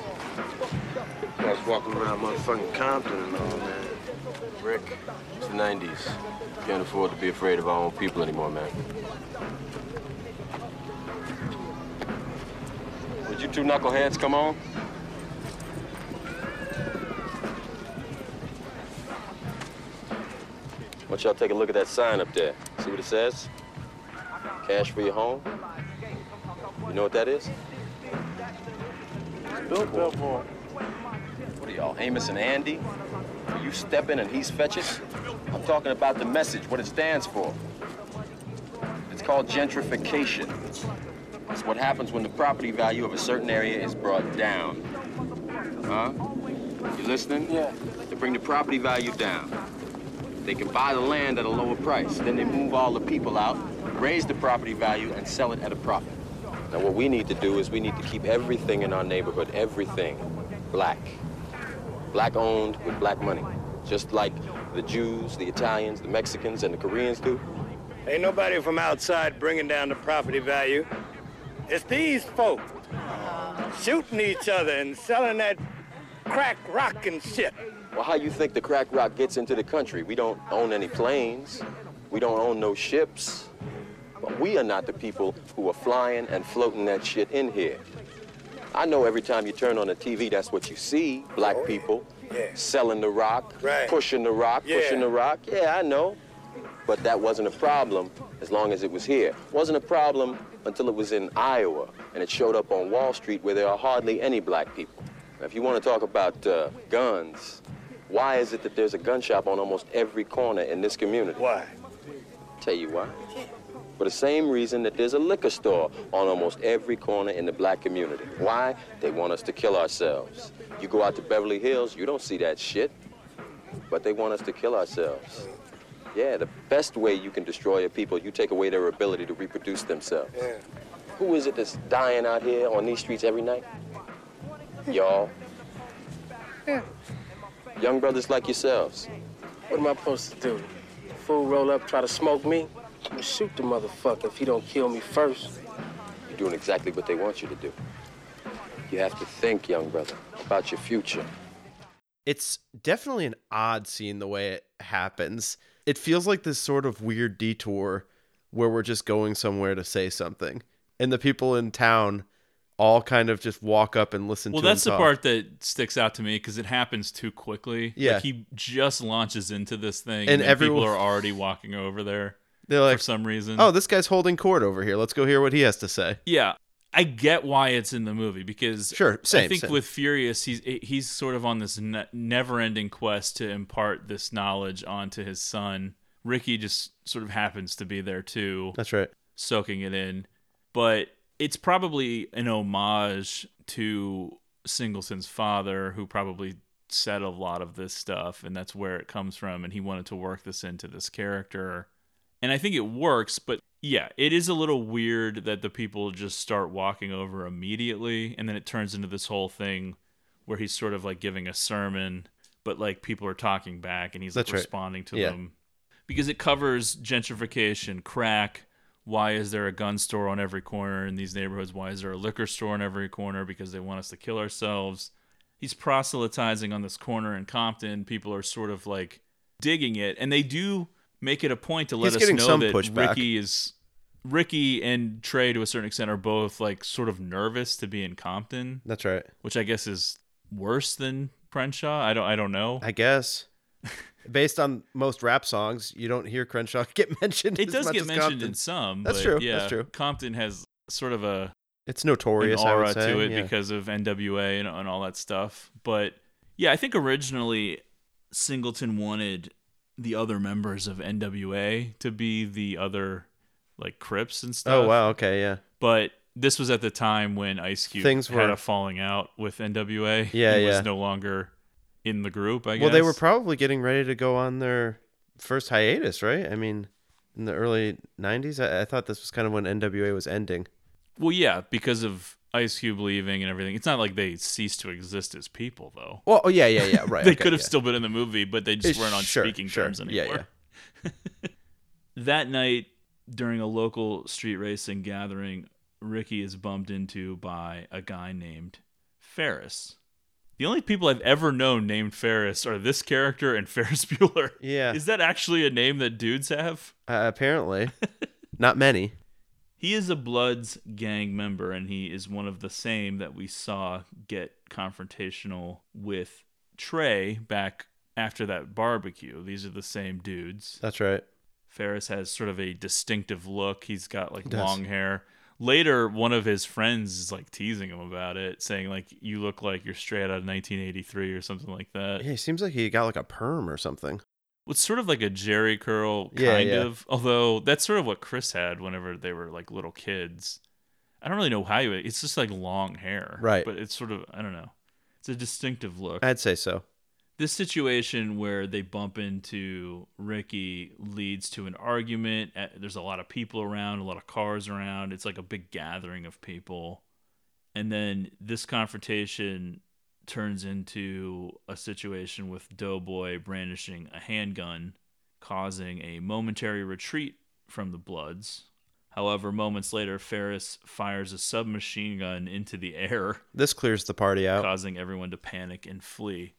I was walking around motherfucking Compton and all, man. Rick, it's the 90s. Can't afford to be afraid of our own people anymore, man. Would you two knuckleheads come on? Why don't y'all take a look at that sign up there? See what it says? Cash for your home? You know what that is? Billboard. What are y'all, Amos and Andy? Are you in and he's fetching? I'm talking about the message, what it stands for. It's called gentrification. It's what happens when the property value of a certain area is brought down. Huh? You listening? Yeah. They bring the property value down. They can buy the land at a lower price. Then they move all the people out, raise the property value, and sell it at a profit. Now, what we need to do is we need to keep everything in our neighborhood, everything, black. Black owned with black money. Just like the Jews, the Italians, the Mexicans, and the Koreans do. Ain't nobody from outside bringing down the property value. It's these folk shooting each other and selling that crack rock and shit. Well, how you think the crack rock gets into the country? We don't own any planes. We don't own no ships. But we are not the people who are flying and floating that shit in here. I know every time you turn on the TV, that's what you see. Black people selling the rock, Right. pushing the rock, Yeah. pushing the rock. Yeah, I know. But that wasn't a problem as long as it was here. Wasn't a problem until it was in Iowa and it showed up on Wall Street where there are hardly any black people. Now, if you want to talk about uh, guns, why is it that there's a gun shop on almost every corner in this community? Why? Tell you why. For the same reason that there's a liquor store on almost every corner in the black community. Why? They want us to kill ourselves. You go out to Beverly Hills, you don't see that shit. But they want us to kill ourselves. Yeah, the best way you can destroy a people, you take away their ability to reproduce themselves. Yeah. Who is it that's dying out here on these streets every night? Y'all. Yeah. Young brothers like yourselves. What am I supposed to do? Fool roll up, try to smoke me? I'm shoot the motherfucker if he don't kill me first. You're doing exactly what they want you to do. You have to think, young brother, about your future. It's definitely an odd scene the way it happens. It feels like this sort of weird detour where we're just going somewhere to say something. And the people in town all kind of just walk up and listen Well, to him that's the talk. part that sticks out to me because it happens too quickly. Yeah. like he just launches into this thing, And and, everyone- people are already walking over there. They're like, for some reason. Oh, this guy's holding court over here. Let's go hear what he has to say. Yeah, I get why it's in the movie because Sure, same, I think same. with Furious, he's he's sort of on this ne- never-ending quest to impart this knowledge onto his son. Ricky just sort of happens to be there too. That's right. soaking it in. But it's probably an homage to Singleton's father, who probably said a lot of this stuff, and that's where it comes from. And he wanted to work this into this character. And I think it works, but yeah, it is a little weird that the people just start walking over immediately, and then it turns into this whole thing where he's sort of like giving a sermon, but like people are talking back and he's like right. responding to Yeah. them because it covers gentrification, crack. Why is there a gun store on every corner in these neighborhoods? Why is there a liquor store on every corner? Because they want us to kill ourselves. He's proselytizing on this corner in Compton. People are sort of like digging it, and they do make it a point to let He's us know that pushback. Ricky is Ricky and Trey to a certain extent are both like sort of nervous to be in Compton. That's right. Which I guess is worse than Crenshaw. I don't I don't know. I guess. Based on most rap songs, you don't hear Crenshaw get mentioned. It as does get mentioned Compton. in some. That's but true. Yeah, That's true. Compton has sort of a It's notorious. an I would aura say. to it yeah. because of NWA and, and all that stuff. But yeah, I think originally Singleton wanted the other members of NWA to be the other like Crips and oh, stuff. Oh wow. Okay. Yeah. But this was at the time when Ice Cube Things had were- a falling out with NWA. Yeah, he yeah. was no longer in the group. I guess. Well, they were probably getting ready to go on their first hiatus, right? I mean, in the early '90s. I, I thought this was kind of when NWA was ending. Well, yeah, because of Ice Cube leaving and everything. It's not like they ceased to exist as people, though. Well, oh yeah, yeah, yeah. Right. they okay, could have yeah. still been in the movie, but they just Uh, weren't on sure, speaking sure. terms Yeah, anymore. that night, during a local street racing gathering, Ricky is bumped into by a guy named Ferris. The only people I've ever known named Ferris are this character and Ferris Bueller. Yeah. Is that actually a name that dudes have? Uh, apparently, not many. He is a Bloods gang member, and he is one of the same that we saw get confrontational with Trey back after that barbecue. These are the same dudes. That's right. Ferris has sort of a distinctive look. He's got like long hair. Later, one of his friends is like teasing him about it, saying like you look like you're straight out of 1983 or something like that. Yeah, he seems like he got like a perm or something. It's sort of like a Jheri curl, kind Yeah, yeah. of. Although that's sort of what Chris had whenever they were like little kids. I don't really know how you. It's just like long hair, Right. But it's sort of I don't know. It's a distinctive look. I'd say so. This situation where they bump into Ricky leads to an argument. There's a lot of people around, a lot of cars around. It's like a big gathering of people. And then this confrontation turns into a situation with Doughboy brandishing a handgun, causing a momentary retreat from the Bloods. However, moments later, Ferris fires a submachine gun into the air This clears the party out. causing everyone to panic and flee.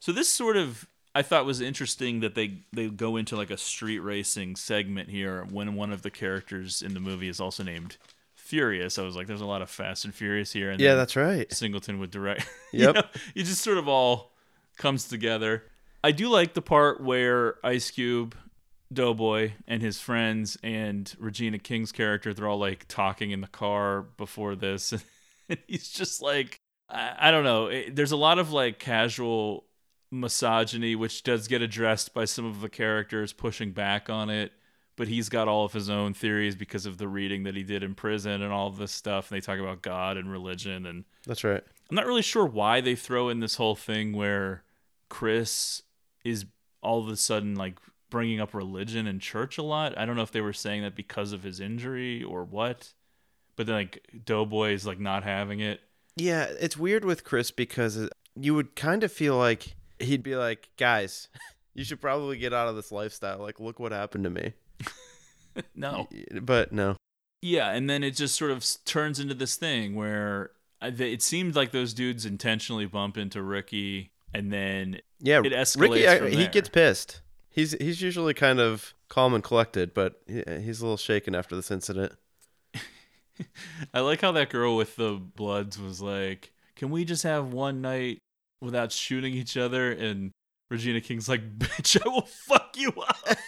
So this sort of I thought was interesting that they they go into like a street racing segment here when one of the characters in the movie is also named Furious. I was like, there's a lot of Fast and Furious here. And Yeah, that's right. Singleton would direct. Yep. you know, it just sort of all comes together. I do like the part where Ice Cube, Doughboy, and his friends and Regina King's character, they're all like talking in the car before this. And he's just like, I, I don't know. It- there's a lot of like casual misogyny, which does get addressed by some of the characters pushing back on it. But he's got all of his own theories because of the reading that he did in prison and all of this stuff. And they talk about God and religion and That's right. I'm not really sure why they throw in this whole thing where Chris is all of a sudden like bringing up religion and church a lot. I don't know if they were saying that because of his injury or what. But then like Doughboy is like not having it. Yeah, it's weird with Chris because you would kind of feel like he'd be like, guys, you should probably get out of this lifestyle. Like, look what happened to me. No. But no. Yeah, and then it just sort of turns into this thing where uh, it seemed like those dudes intentionally bump into Ricky, and then Yeah, it escalates. Ricky, I- he gets pissed. He's he's usually kind of calm and collected, but he, he's a little shaken after this incident. I like how that girl with the bloods was like, "Can we just have one night without shooting each other?" And Regina King's like, "Bitch, I will fuck you up."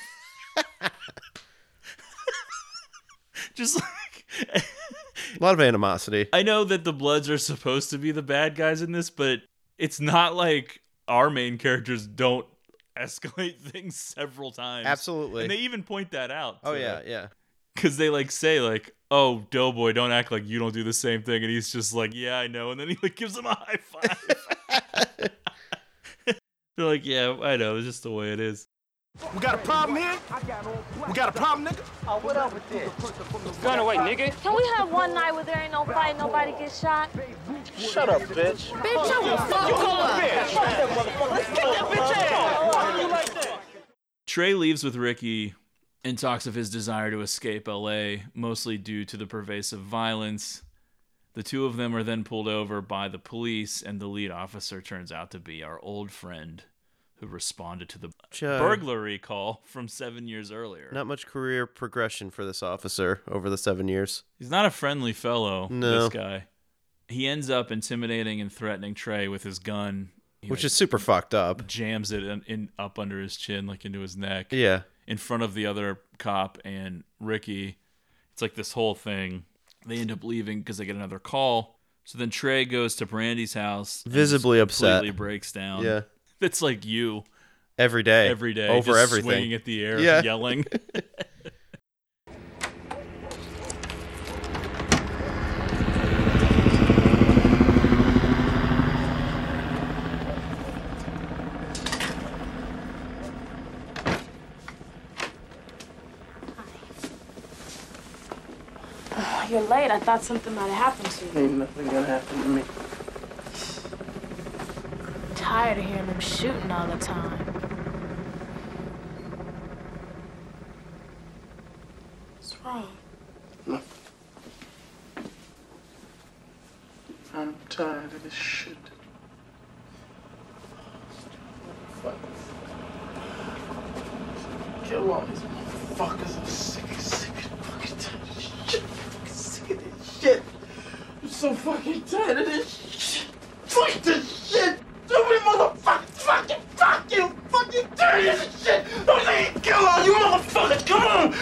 Just like A lot of animosity. I know that the Bloods are supposed to be the bad guys in this, but it's not like our main characters don't escalate things several times. Absolutely. And they even point that out. Oh yeah, yeah. Cuz they like say like, "Oh, Doughboy, don't act like you don't do the same thing." And he's just like, "Yeah, I know." And then he like gives him a high five. They're like, "Yeah, I know. It's just the way it is." We got a problem here? We got a problem, nigga? Oh, what up with this? Gun away, nigga. Can we have one night where there ain't no fight, nobody gets shot? Shut up, bitch. Bitch, I will fuck You you call a bitch. Fuck that motherfucker. Let's get that bitch ass. Why you like that? Trey leaves with Ricky and talks of his desire to escape LA, mostly due to the pervasive violence. The two of them are then pulled over by the police, and the lead officer turns out to be our old friend who responded to the Cha- uh, burglary call from seven years earlier. Not much career progression for this officer over the seven years. He's not a friendly fellow, No. this guy. He ends up intimidating and threatening Trey with his gun. He, Which like, is super fucked up. jams it in, in up under his chin, like into his neck. Yeah. In front of the other cop and Ricky. It's like this whole thing. They end up leaving because they get another call. So then Trey goes to Brandi's house, Visibly upset. completely breaks down. Yeah. It's like you Every day. every day, Over just everything. swinging at the air, Yeah. yelling. You're late. I thought something might have happened to you. Ain't nothing gonna happen to me. Tired of hearing them shooting all the time. What's wrong? I'm tired of this shit. Fuck. Kill all these motherfuckers. I'm sick, sick, fucking tired of this shit. Fucking sick of this shit. I'm so fucking tired of this shit. Fuck this shit. So many motherfuckers. Fucking fuck you. Fucking tired of this shit. Don't let me kill all you motherfuckers. Come on.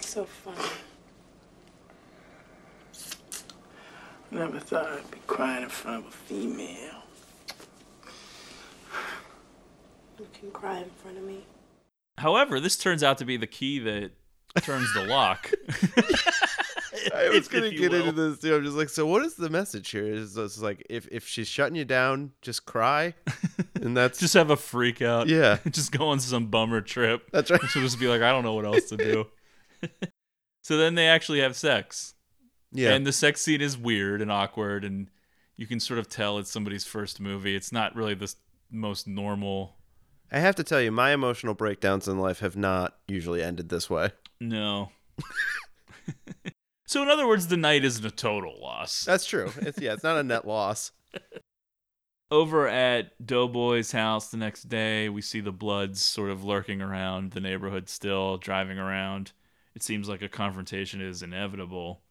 So funny. Never thought I'd be crying in front of a female. You can cry in front of me. However, this turns out to be the key that turns the lock. I was If gonna you get will. into this too. I'm just like, so what is the message here? Is it's like if if she's shutting you down, just cry, and that's just have a freak out. Yeah. just go on some bummer trip. That's right. She'll just be like, I don't know what else to do. so then they actually have sex. Yeah. And the sex scene is weird and awkward, and you can sort of tell it's somebody's first movie. It's not really the most normal. I have to tell you, my emotional breakdowns in life have not usually ended this way. No. so in other words, the night isn't a total loss. That's true. It's yeah, it's not a net loss. Over at Doughboy's house the next day, we see the Bloods sort of lurking around the neighborhood still, driving around. It seems like a confrontation is inevitable.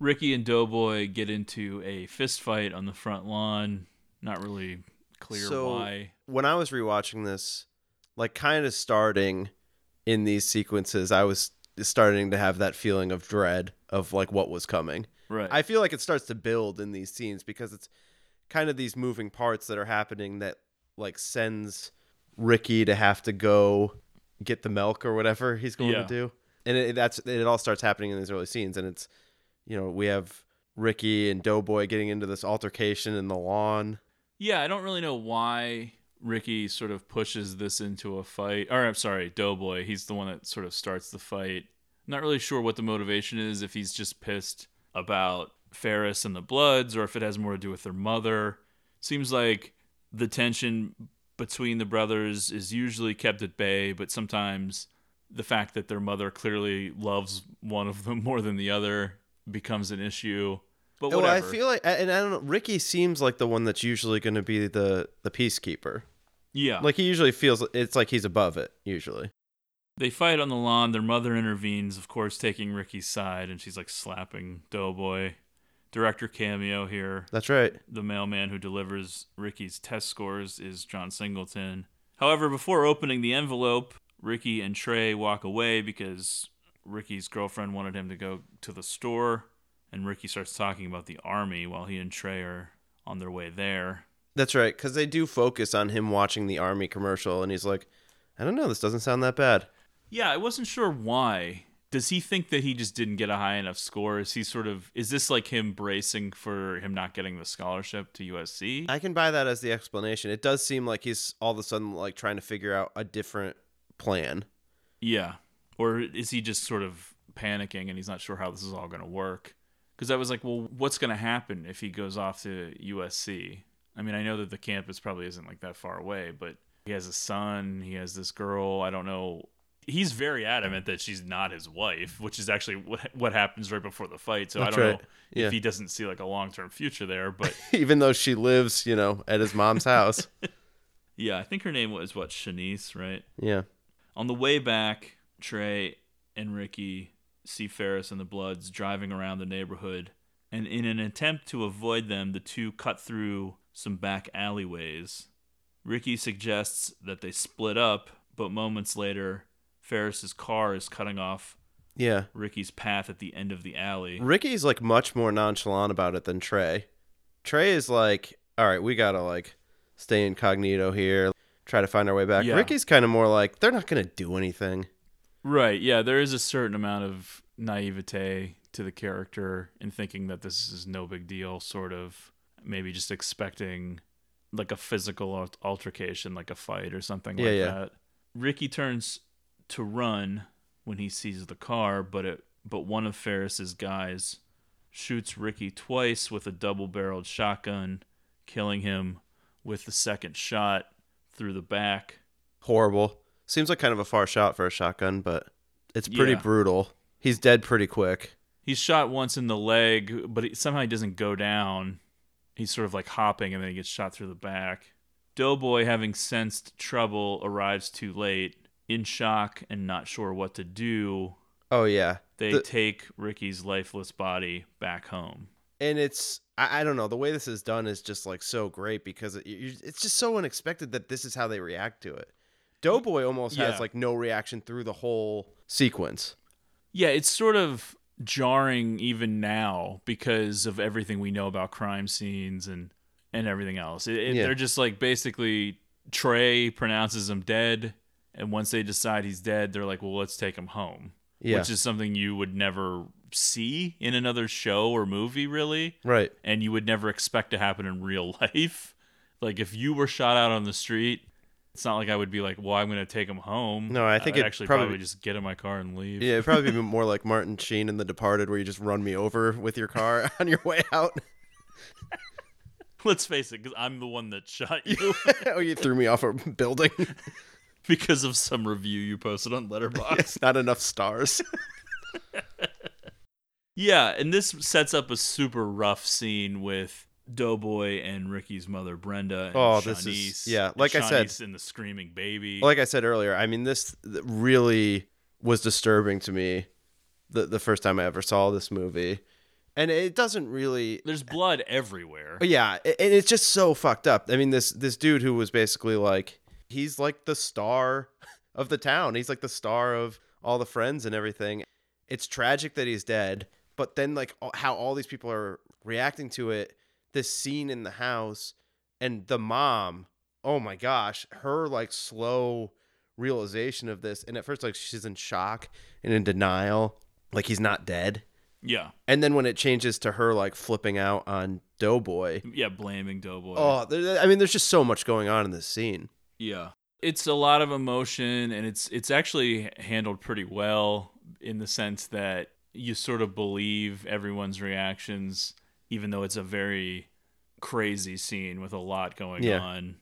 Ricky and Doughboy get into a fist fight on the front lawn. Not really clear so why. when I was rewatching this, like kind of starting in these sequences, I was starting to have that feeling of dread of like what was coming. Right. I feel like it starts to build in these scenes because it's kind of these moving parts that are happening that like sends Ricky to have to go get the milk or whatever he's going Yeah. to do. And it, that's it all starts happening in these early scenes and it's you know, we have Ricky and Doughboy getting into this altercation in the lawn. Yeah, I don't really know why Ricky sort of pushes this into a fight. Or I'm sorry, Doughboy. He's the one that sort of starts the fight. Not really sure what the motivation is. If he's just pissed about Ferris and the Bloods, or if it has more to do with their mother. Seems like the tension between the brothers is usually kept at bay, but sometimes the fact that their mother clearly loves one of them more than the other becomes an issue. But oh, Well, whatever. I feel like, and I don't know. Ricky seems like the one that's usually going to be the the peacekeeper. Yeah. like he usually feels. It's like he's above it. Usually, They fight on the lawn. Their mother intervenes, of course, taking Ricky's side, and she's like slapping Doughboy. Director cameo here. That's right. The mailman who delivers Ricky's test scores is John Singleton. However, before opening the envelope, Ricky and Trey walk away because Ricky's girlfriend wanted him to go to the store, and Ricky starts talking about the army while he and Trey are on their way there. that's right. Because they do focus on him watching the army commercial, and he's like, "I don't know. This doesn't sound that bad." Yeah, I wasn't sure why. Does he think that he just didn't get a high enough score? Is he sort of is this like him bracing for him not getting the scholarship to USC? I can buy that as the explanation. It does seem like he's all of a sudden like trying to figure out a different plan. Yeah. Or is he just sort of panicking and he's not sure how this is all going to work? Because I was like, well, what's going to happen if he goes off to USC? I mean, I know that the campus probably isn't like that far away, but he has a son, he has this girl. I don't know. He's very adamant that she's not his wife, which is actually what, what happens right before the fight. So That's I don't right. know Yeah. if he doesn't see like a long term future there. But Even though she lives, you know, at his mom's house. yeah, I think her name was what, Shanice, right? Yeah. On the way back, Trey and Ricky see Ferris and the Bloods driving around the neighborhood, and in an attempt to avoid them, the two cut through some back alleyways. Ricky suggests that they split up, but moments later, Ferris's car is cutting off Yeah. Ricky's path at the end of the alley. Ricky's like much more nonchalant about it than Trey. Trey is like, all right, we gotta like stay incognito here, try to find our way back. Yeah. Ricky's kind of more like, they're not gonna do anything. Right. Yeah, there is a certain amount of naivete to the character in thinking that this is no big deal, sort of maybe just expecting like a physical altercation, like a fight or something Yeah, like yeah. that. Ricky turns to run when he sees the car, but it but one of Ferris's guys shoots Ricky twice with a double-barreled shotgun, killing him with the second shot. through the back. Horrible. Seems like kind of a far shot for a shotgun, but it's pretty Yeah. brutal. He's dead pretty quick. He's shot once in the leg, but he, somehow he doesn't go down. He's sort of like hopping and then he gets shot through the back. Doughboy, having sensed trouble, arrives too late, in shock and not sure what to do. Oh yeah. They The- take Ricky's lifeless body back home. and it's I, I don't know the way this is done is just like so great because it, you- it's just so unexpected that this is how they react to it. Doughboy almost Yeah. has like no reaction through the whole sequence. Yeah, it's sort of jarring even now because of everything we know about crime scenes and and everything else. It, it- Yeah. They're just like basically Trey pronounces him dead, and once they decide he's dead, they're like, "Well, let's take him home," Yeah. which is something you would never see in another show or movie, really. Right. And you would never expect to happen in real life. Like if you were shot out on the street. It's not like I would be like, well, I'm going to take him home. No, I think I'd it actually probably- probably just get in my car and leave. Yeah, it'd probably be more like Martin Sheen in The Departed, where you just run me over with your car on your way out. Let's face it, because I'm the one that shot you oh, you threw me off a building. because of some review you posted on Letterboxd. not enough stars. yeah, and this sets up a super rough scene with Doughboy and Ricky's mother Brenda. And Oh, this is- Shanice, yeah, and like I said- in the screaming baby. like I said earlier, I mean this really was disturbing to me the the first time I ever saw this movie. And it doesn't really There's blood everywhere. But yeah, and it's just so fucked up. I mean, this this dude who was basically like he's like the star of the town. He's like the star of all the friends and everything. It's tragic that he's dead, but then like how all these people are reacting to it. This scene in the house and the mom. Oh my gosh, her like slow realization of this. And at first, like she's in shock and in denial, like he's not dead. Yeah. And then when it changes to her like flipping out on Doughboy. Yeah, blaming Doughboy. Oh, there, I mean, there's just so much going on in this scene. Yeah. It's a lot of emotion and it's it's actually handled pretty well in the sense that you sort of believe everyone's reactions even though it's a very crazy scene with a lot going Yeah. on,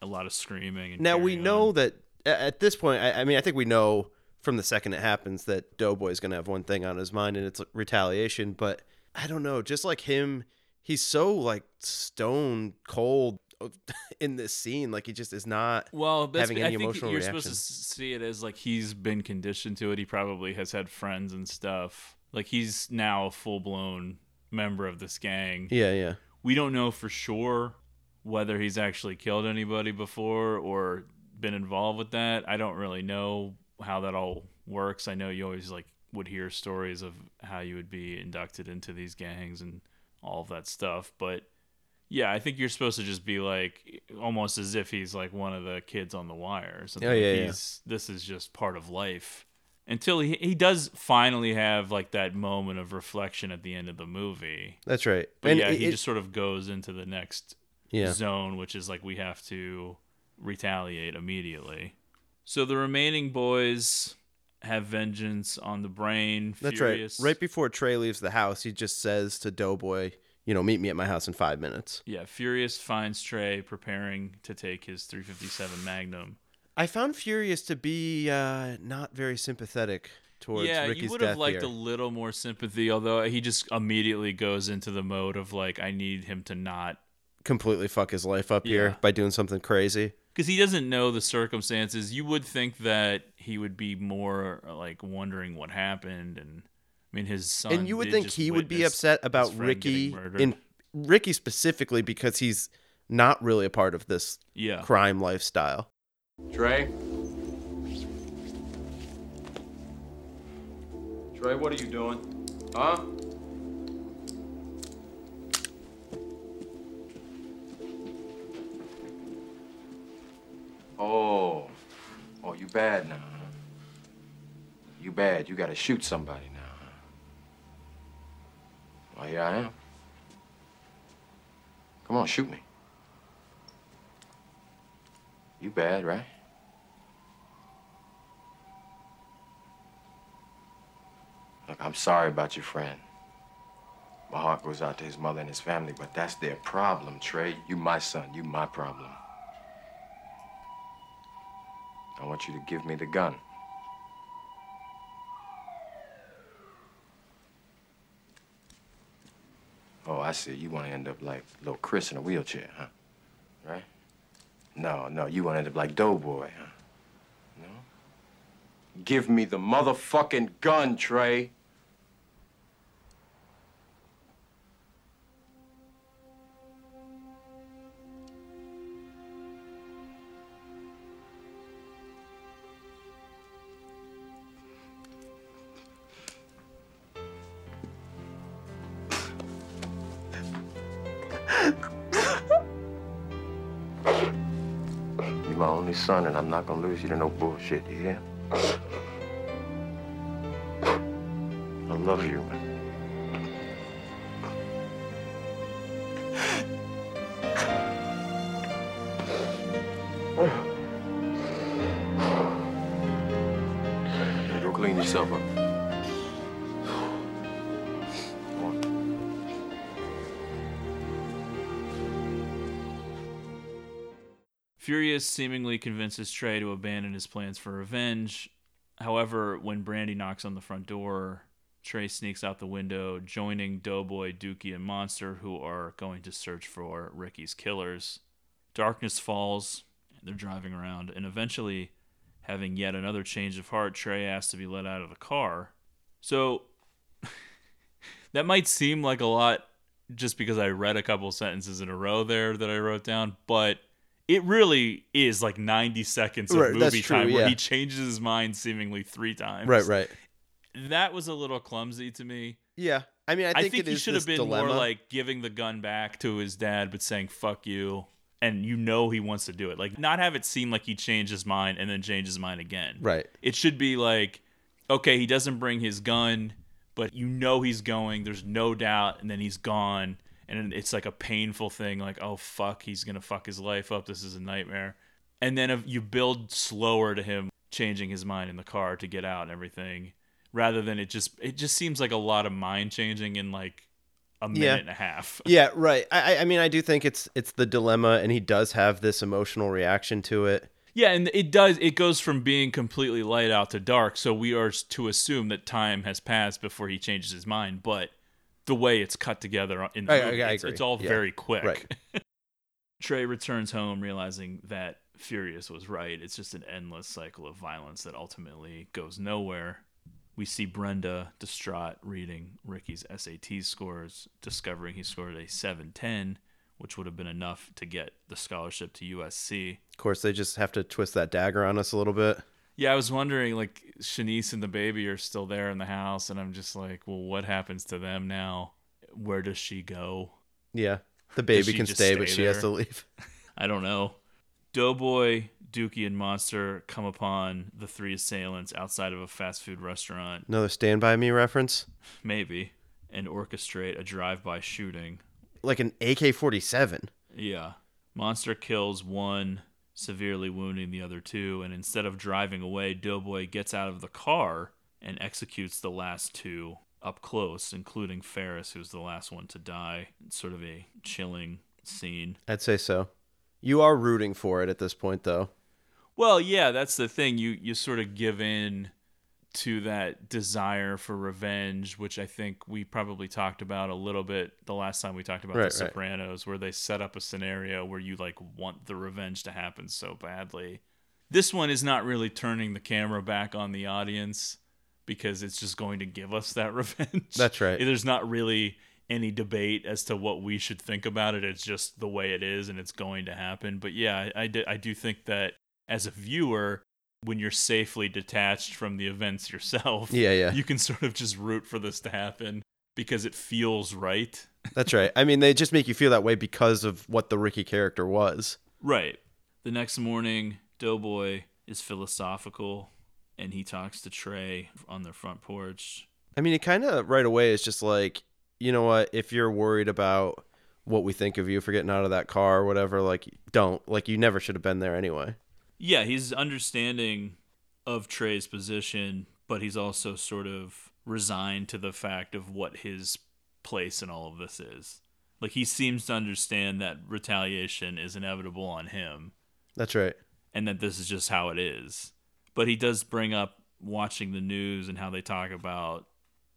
a lot of screaming and Now we know on. that at this point, I, I mean, I think we know from the second it happens that Doughboy's gonna have one thing on his mind, and it's retaliation. But I don't know, just like him, he's so like stone cold in this scene. Like he just is not well, having I any think emotional you're reaction. supposed to see it as like he's been conditioned to it. He probably has had friends and stuff. Like he's now a full blown member of this gang. Yeah, yeah. we don't know for sure whether he's actually killed anybody before or been involved with that. I don't really know how that all works. I know you always like would hear stories of how you would be inducted into these gangs and all of that stuff, but yeah, I think you're supposed to just be like almost as if he's like one of the kids on the wire or something. Oh, yeah, yeah. he's this is just part of life. Until he he does finally have like that moment of reflection at the end of the movie. That's right. But And yeah, it- he it- just sort of goes into the next Yeah. zone, which is like we have to retaliate immediately. So the remaining boys have vengeance on the brain. That's Furious, right. Right before Trey leaves the house, he just says to Doughboy, "You know, meet me at my house in five minutes." Yeah, Furious finds Trey preparing to take his 357 Magnum. I found Furious to be uh, not very sympathetic towards yeah, Ricky's you would have liked here. a little more sympathy, although he just immediately goes into the mode of like, I need him to not completely fuck his life up Yeah. here by doing something crazy. because he doesn't know the circumstances. You would think that he would be more like wondering what happened, and I mean his son. and you would think he would be upset about Ricky in Ricky specifically because he's not really a part of this Yeah. crime lifestyle. Trey? Trey, what are you doing? Huh? Oh. Oh, you bad now. huh? You bad. You gotta shoot somebody now. huh? Well, here I am. Come on, shoot me. You bad, right? Look, I'm sorry about your friend. My heart goes out to his mother and his family, but that's their problem, Trey. You my son. You my problem. I want you to give me the gun. Oh, I see. You want to end up like little Chris in a wheelchair, huh? Right? No, no. You want to end up like Doughboy, huh? No? Give me the motherfucking gun, Trey. Son, and I'm not gonna lose you to no bullshit, you hear? I love you. Go clean yourself up. Furious seemingly convinces Trey to abandon his plans for revenge. However, when Brandi knocks on the front door, Trey sneaks out the window, joining Doughboy, Dookie, and Monster, who are going to search for Ricky's killers. Darkness falls, they're driving around, and eventually, having yet another change of heart, Trey asks to be let out of the car. So, that might seem like a lot just because I read a couple sentences in a row there that I wrote down, but it really is like 90 seconds of Right, movie true, time where yeah. he changes his mind seemingly three times. Right, right. That was a little clumsy to me. Yeah. I mean, I think, it he is should have been dilemma. more like giving the gun back to his dad, but saying "fuck you," and you know he wants to do it. Like, not have it seem like he changed his mind and then changed his mind again. Right. It should be like, okay, he doesn't bring his gun, but you know he's going. There's no doubt, and then he's gone, and it's like a painful thing. Like, oh fuck, he's gonna fuck his life up. This is a nightmare. And then if you build slower to him changing his mind in the car to get out and everything, rather than it just it just seems like a lot of mind changing in like a minute Yeah. and a half. yeah, right. I, I- I mean, I do think it's it's the dilemma, and he does have this emotional reaction to it. Yeah, and it does. It goes from being completely light out to dark. So we are to assume that time has passed before he changes his mind. But the way it's cut together in the I- I- movie, I it's, agree. it's all Yeah. very quick. Right. Trey returns home realizing that Furious was right. It's just an endless cycle of violence that ultimately goes nowhere. We see Brenda distraught reading Ricky's SAT scores, discovering he scored a 710, which would have been enough to get the scholarship to USC. Of course, they just have to twist that dagger on us a little bit. Yeah, I was wondering, like, Shanice and the baby are still there in the house, and I'm just like, well, what happens to them now? Where does she go? Yeah, the baby can just stay, but she has to leave. I don't know. Doughboy, Dookie, and Monster come upon the three assailants outside of a fast food restaurant, Another Stand By Me reference, maybe, and orchestrate a drive-by shooting. like an AK forty seven. Yeah. Monster kills one, severely wounding the other two, and instead of driving away, Doughboy gets out of the car and executes the last two up close, including Ferris, who's the last one to die. It's sort of a chilling scene. I'd say so. You are rooting for it at this point, though. Well, yeah, that's the thing. You you sort of give in to that desire for revenge, which I think we probably talked about a little bit the last time we talked about Right, The right. Sopranos, where they set up a scenario where you like want the revenge to happen so badly. This one is not really turning the camera back on the audience because it's just going to give us that revenge. That's right. There's not really any debate as to what we should think about it. It's just the way it is, and it's going to happen. But yeah, I, I, do, I do think that as a viewer, when you're safely detached from the events yourself, Yeah, yeah. you can sort of just root for this to happen because it feels right. That's right. I mean, they just make you feel that way because of what the Ricky character was. Right. The next morning, Doughboy is philosophical and he talks to Trey on their front porch. I mean, it kind of right away is just like, you know what? If you're worried about what we think of you for getting out of that car or whatever, like, don't. Like, you never should have been there anyway. Yeah, he's understanding of Trey's position, but he's also sort of resigned to the fact of what his place in all of this is. Like he seems to understand that retaliation is inevitable on him. That's right. and that this is just how it is. But he does bring up watching the news and how they talk about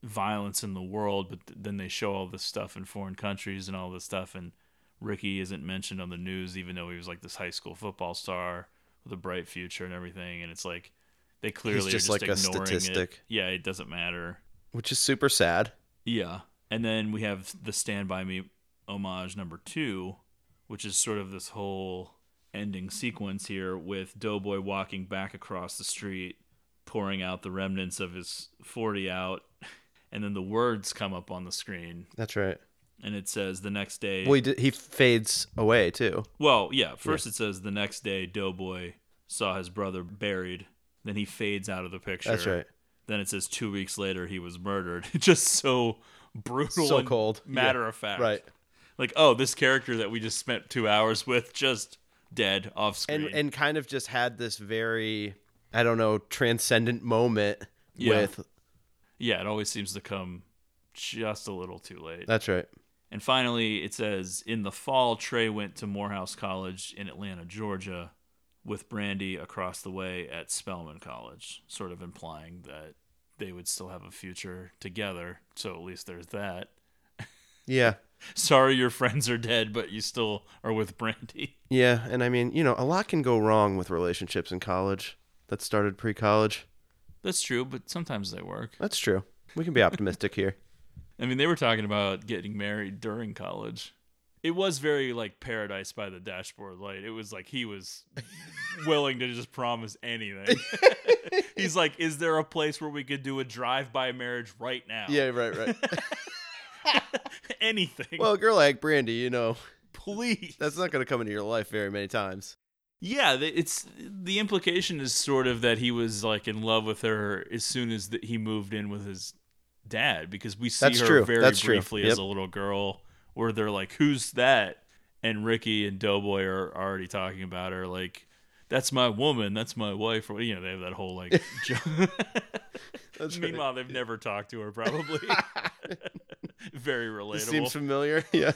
violence in the world, but then they show all this stuff in foreign countries and all this stuff, and Ricky isn't mentioned on the news, even though he was like this high school football star with a bright future and everything. And it's like they clearly just are like a just ignoring it. Yeah, it doesn't matter. which is super sad. Yeah. And then we have the Stand By Me homage number two, which is sort of this whole ending sequence here with Doughboy walking back across the street, pouring out the remnants of his 40 out, and then the words come up on the screen. That's right. And it says the next day. Well, he, d- he fades away too. Well, yeah. First it says the next day Doughboy saw his brother buried. Then he fades out of the picture. That's right. Then it says two weeks later he was murdered. Just so brutal, So cold. matter Yeah, of fact. right. Like, oh, this character that we just spent two hours with just dead off screen. and and kind of just had this very I don't know transcendent moment Yeah. with yeah, it always seems to come just a little too late. that's right. And finally, it says in the fall, Trey went to Morehouse College in Atlanta, Georgia, with Brandi across the way at Spelman College, sort of implying that they would still have a future together. So at least there's that. Yeah. Sorry your friends are dead, but you still are with Brandi. Yeah, and I mean, you know, a lot can go wrong with relationships in college that started pre-college. That's true, but sometimes they work. That's true. We can be optimistic here. I mean, they were talking about getting married during college. It was very like paradise by the dashboard light. It was like he was willing to just promise anything. He's like, "Is there a place where we could do a drive-by marriage right now?" Yeah, right, right. anything. well, a girl like Brandi, you know, please. That's not going to come into your life very many times. Yeah, the- it's the implication is sort of that he was like in love with her as soon as that he moved in with his dad because we see That's her true. very That's briefly as a little girl where they're like, "Who's that?" and Ricky and Doughboy are already talking about her like, "That's my woman. That's my wife." Or you know, they have that whole like. joke. Meanwhile, they've never talked to her probably. very relatable. This seems familiar. Yeah.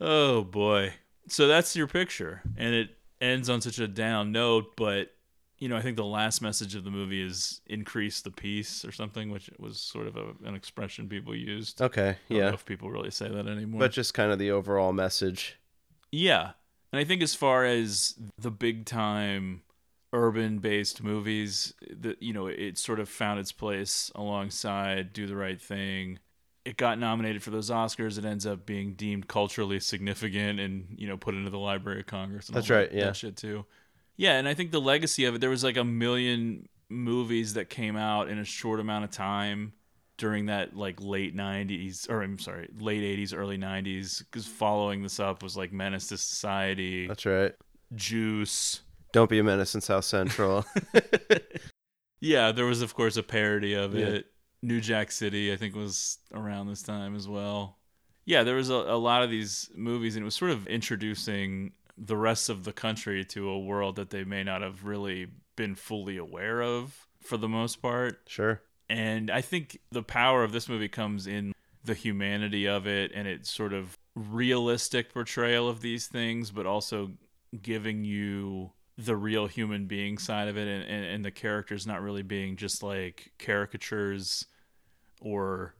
Oh boy. So that's your picture. And it ends on such a down note, but you know, I think the last message of the movie is increase the peace or something, which was sort of a, an expression people used. Okay, I don't yeah. know if people really say that anymore. But just kind of the overall message. Yeah. And I think as far as the big time urban based movies, that you know, it sort of found its place alongside Do the Right Thing. It got nominated for those Oscars. It ends up being deemed culturally significant and, you know, put into the Library of Congress and That's all that- right, yeah. that shit too. Yeah, and I think the legacy of it, there was like a million movies that came out in a short amount of time during that like late 90s or I'm sorry, late 80s, early 90s cuz following this up was like Menace to Society. That's right. Juice. Don't be a menace in South Central. Yeah, there was of course a parody of Yeah. it. New Jack City I think was around this time as well. Yeah, there was a, a lot of these movies and it was sort of introducing the rest of the country to a world that they may not have really been fully aware of for the most part. Sure. And I think the power of this movie comes in the humanity of it and its sort of realistic portrayal of these things, but also giving you the real human being side of it and, and, and the characters not really being just like caricatures or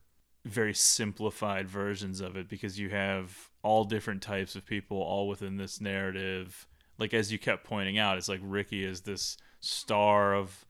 very simplified versions of it because you have all different types of people all within this narrative like as you kept pointing out it's like ricky is this star of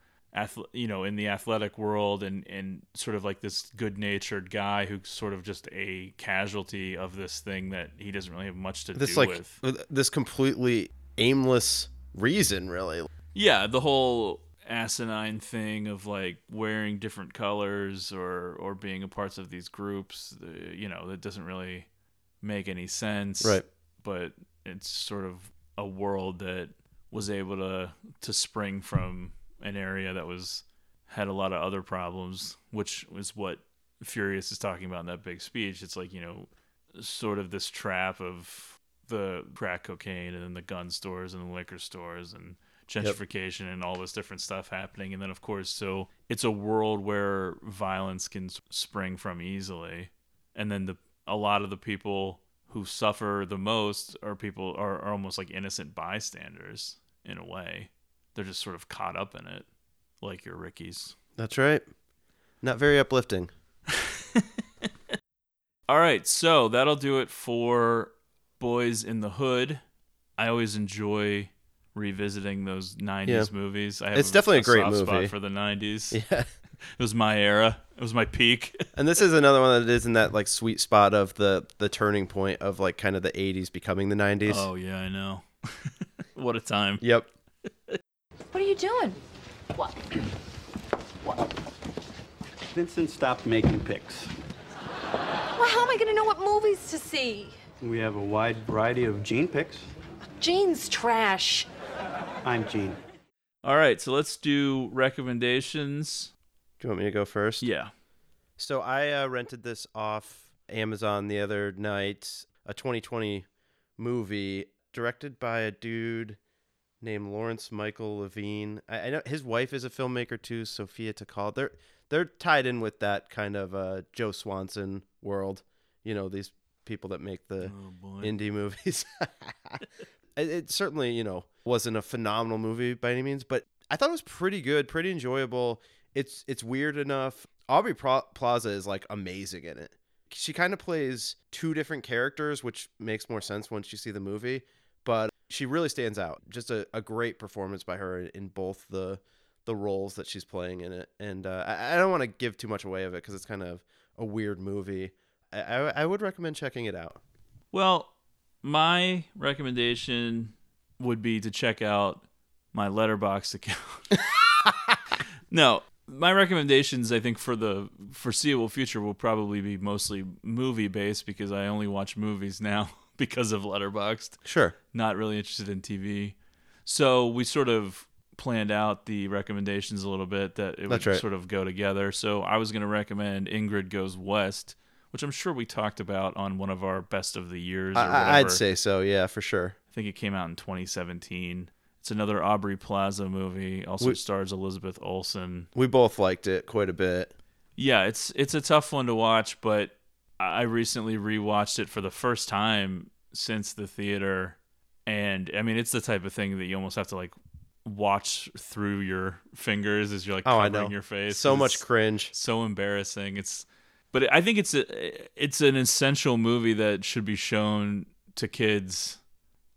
you know in the athletic world and and sort of like this good-natured guy who's sort of just a casualty of this thing that he doesn't really have much to this do like with this completely aimless reason, really. Yeah, the whole asinine thing of like wearing different colors or or being a parts of these groups, uh, you know, that doesn't really make any sense. Right. But it's sort of a world that was able to to spring from an area that was had a lot of other problems, which is what Furious is talking about in that big speech. It's like, you know, sort of this trap of the crack cocaine and then the gun stores and the liquor stores and gentrification and all this different stuff happening and then of course so it's a world where violence can spring from easily and then the a lot of the people who suffer the most are people are, are almost like innocent bystanders in a way. They're just sort of caught up in it, like your Rickies. That's right. Not very uplifting. All right, so that'll do it for Boyz n the Hood. I always enjoy revisiting those '90s Yeah. movies. I have It's definitely a great soft spot movie. for the '90s. Yeah. It was my era. It was my peak. And this is another one that is in that like sweet spot of the the turning point of like kind of the 80s becoming the 90s. Oh yeah, I know. what a time. Yep. What are you doing? What? What? Vincent stopped making pics. Well, how am I going to know what movies to see? We have a wide variety of Gene pics. Gene's trash. I'm Gene. All right, so let's do recommendations. Do you want me to go first? Yeah. So I uh, rented this off Amazon the other night, a 2020 movie directed by a dude named Lawrence Michael Levine. I, I know his wife is a filmmaker too, Sophia Takal. They're they're tied in with that kind of uh, Joe Swanberg world. You know these people that make the boy. indie movies. it, it certainly you know wasn't a phenomenal movie by any means, but I thought it was pretty good, pretty enjoyable. It's it's weird enough. Aubrey Plaza is like amazing in it. She kind of plays two different characters, which makes more sense once you see the movie. But she really stands out. Just a, a great performance by her in both the the roles that she's playing in it. And uh, I, I don't want to give too much away of it because it's kind of a weird movie. I, I, I would recommend checking it out. Well, my recommendation would be to check out my Letterboxd account. no, my recommendations I think for the foreseeable future will probably be mostly movie based because I only watch movies now because of Letterboxd. Sure. Not really interested in TV. So we sort of planned out the recommendations a little bit that it would right. sort of go together. So I was going to recommend Ingrid Goes West, which I'm sure we talked about on one of our best of the years or I. I'd say so. Yeah, for sure. I think it came out in 2017. It's another Aubrey Plaza movie. Also We- stars Elizabeth Olsen. We both liked it quite a bit. Yeah, it's it's a tough one to watch, but I recently rewatched it for the first time since the theater, and I mean it's the type of thing that you almost have to like watch through your fingers as you're like Oh, I covering know. your face. So much cringe. so embarrassing. It's, but I think it's a it's an essential movie that should be shown to kids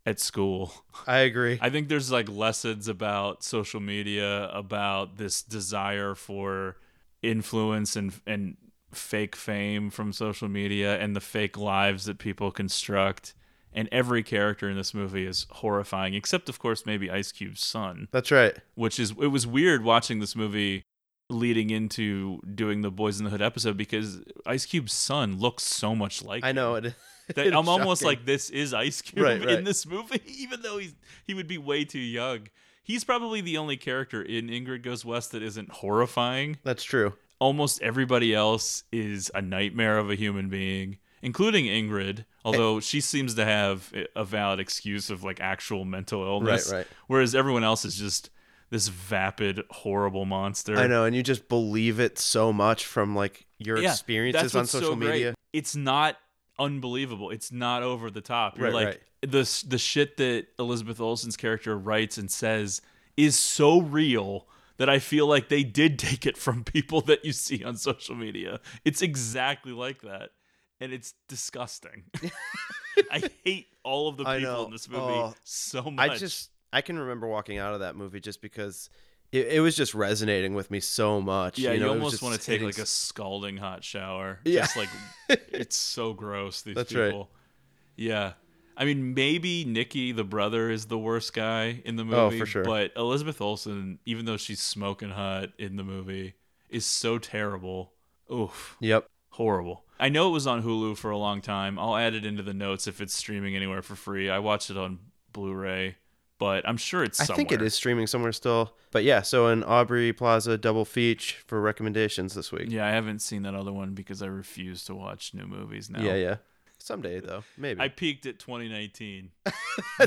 at school. I agree. I think there's like lessons about social media, about this desire for influence and and fake fame from social media and the fake lives that people construct. And every character in this movie is horrifying, except of course maybe Ice Cube's son. That's right. Which is it was weird watching this movie leading into doing the Boyz n the Hood episode because Ice Cube's son looks so much like I know him it. that It's I'm almost shocking. like this is Ice Cube Right, in this movie, even though he's he would be way too young. He's probably the only character in Ingrid Goes West that isn't horrifying. That's true. Almost everybody else is a nightmare of a human being, including Ingrid. Although she seems to have a valid excuse of like actual mental illness, right. right. Whereas everyone else is just this vapid, horrible monster. I know, and you just believe it so much from like your Yeah, experiences on social so media. It's not unbelievable. It's not over the top. You're Right, like right. the the shit that Elizabeth Olsen's character writes and says is so real that I feel like they did take it from people that you see on social media. It's exactly like that. And it's disgusting. I hate all of the people in this movie Oh, so much. I just I can remember walking out of that movie just because it, it was just resonating with me so much. Yeah, you, know, was almost want to take hitting like a scalding hot shower. Yeah. Just like it's so gross. These That's right. people. Yeah. I mean, maybe Nikki, the brother, is the worst guy in the oh, movie. Oh, for sure. But Elizabeth Olsen, even though she's smoking hot in the movie, is so terrible. Oof. Yep. Horrible. I know it was on Hulu for a long time. I'll add it into the notes if it's streaming anywhere for free. I watched it on Blu-ray, but I'm sure it's I think it is streaming somewhere still. But yeah, so an Aubrey Plaza double feature for recommendations this week. Yeah, I haven't seen that other one because I refuse to watch new movies now. Yeah, yeah. Someday though, maybe. I peaked at 2019.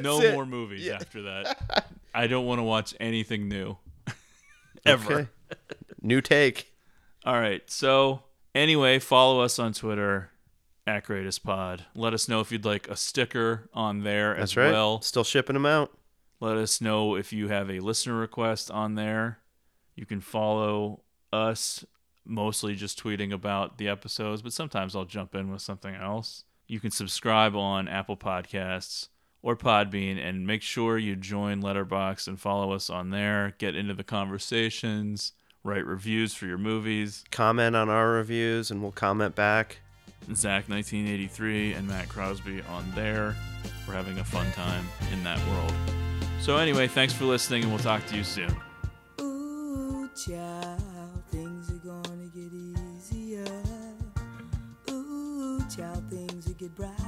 No it. more movies Yeah. after that. I don't want to watch anything new. Ever. New take. All right. So, anyway, follow us on Twitter at Greatest Pod. Let us know if you'd like a sticker on there That's as right. well. Still shipping them out. Let us know if you have a listener request on there. You can follow us, mostly just tweeting about the episodes, but sometimes I'll jump in with something else. You can subscribe on Apple Podcasts or Podbean and make sure you join Letterboxd and follow us on there. Get into the conversations, write reviews for your movies. Comment on our reviews and we'll comment back. Zach 1983 and Matt Crosby on there. We're having a fun time in that world. So anyway, thanks for listening and we'll talk to you soon. Ooh, child, things are gonna get easier. Ooh, child, things get.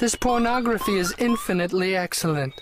This pornography is infinitely excellent.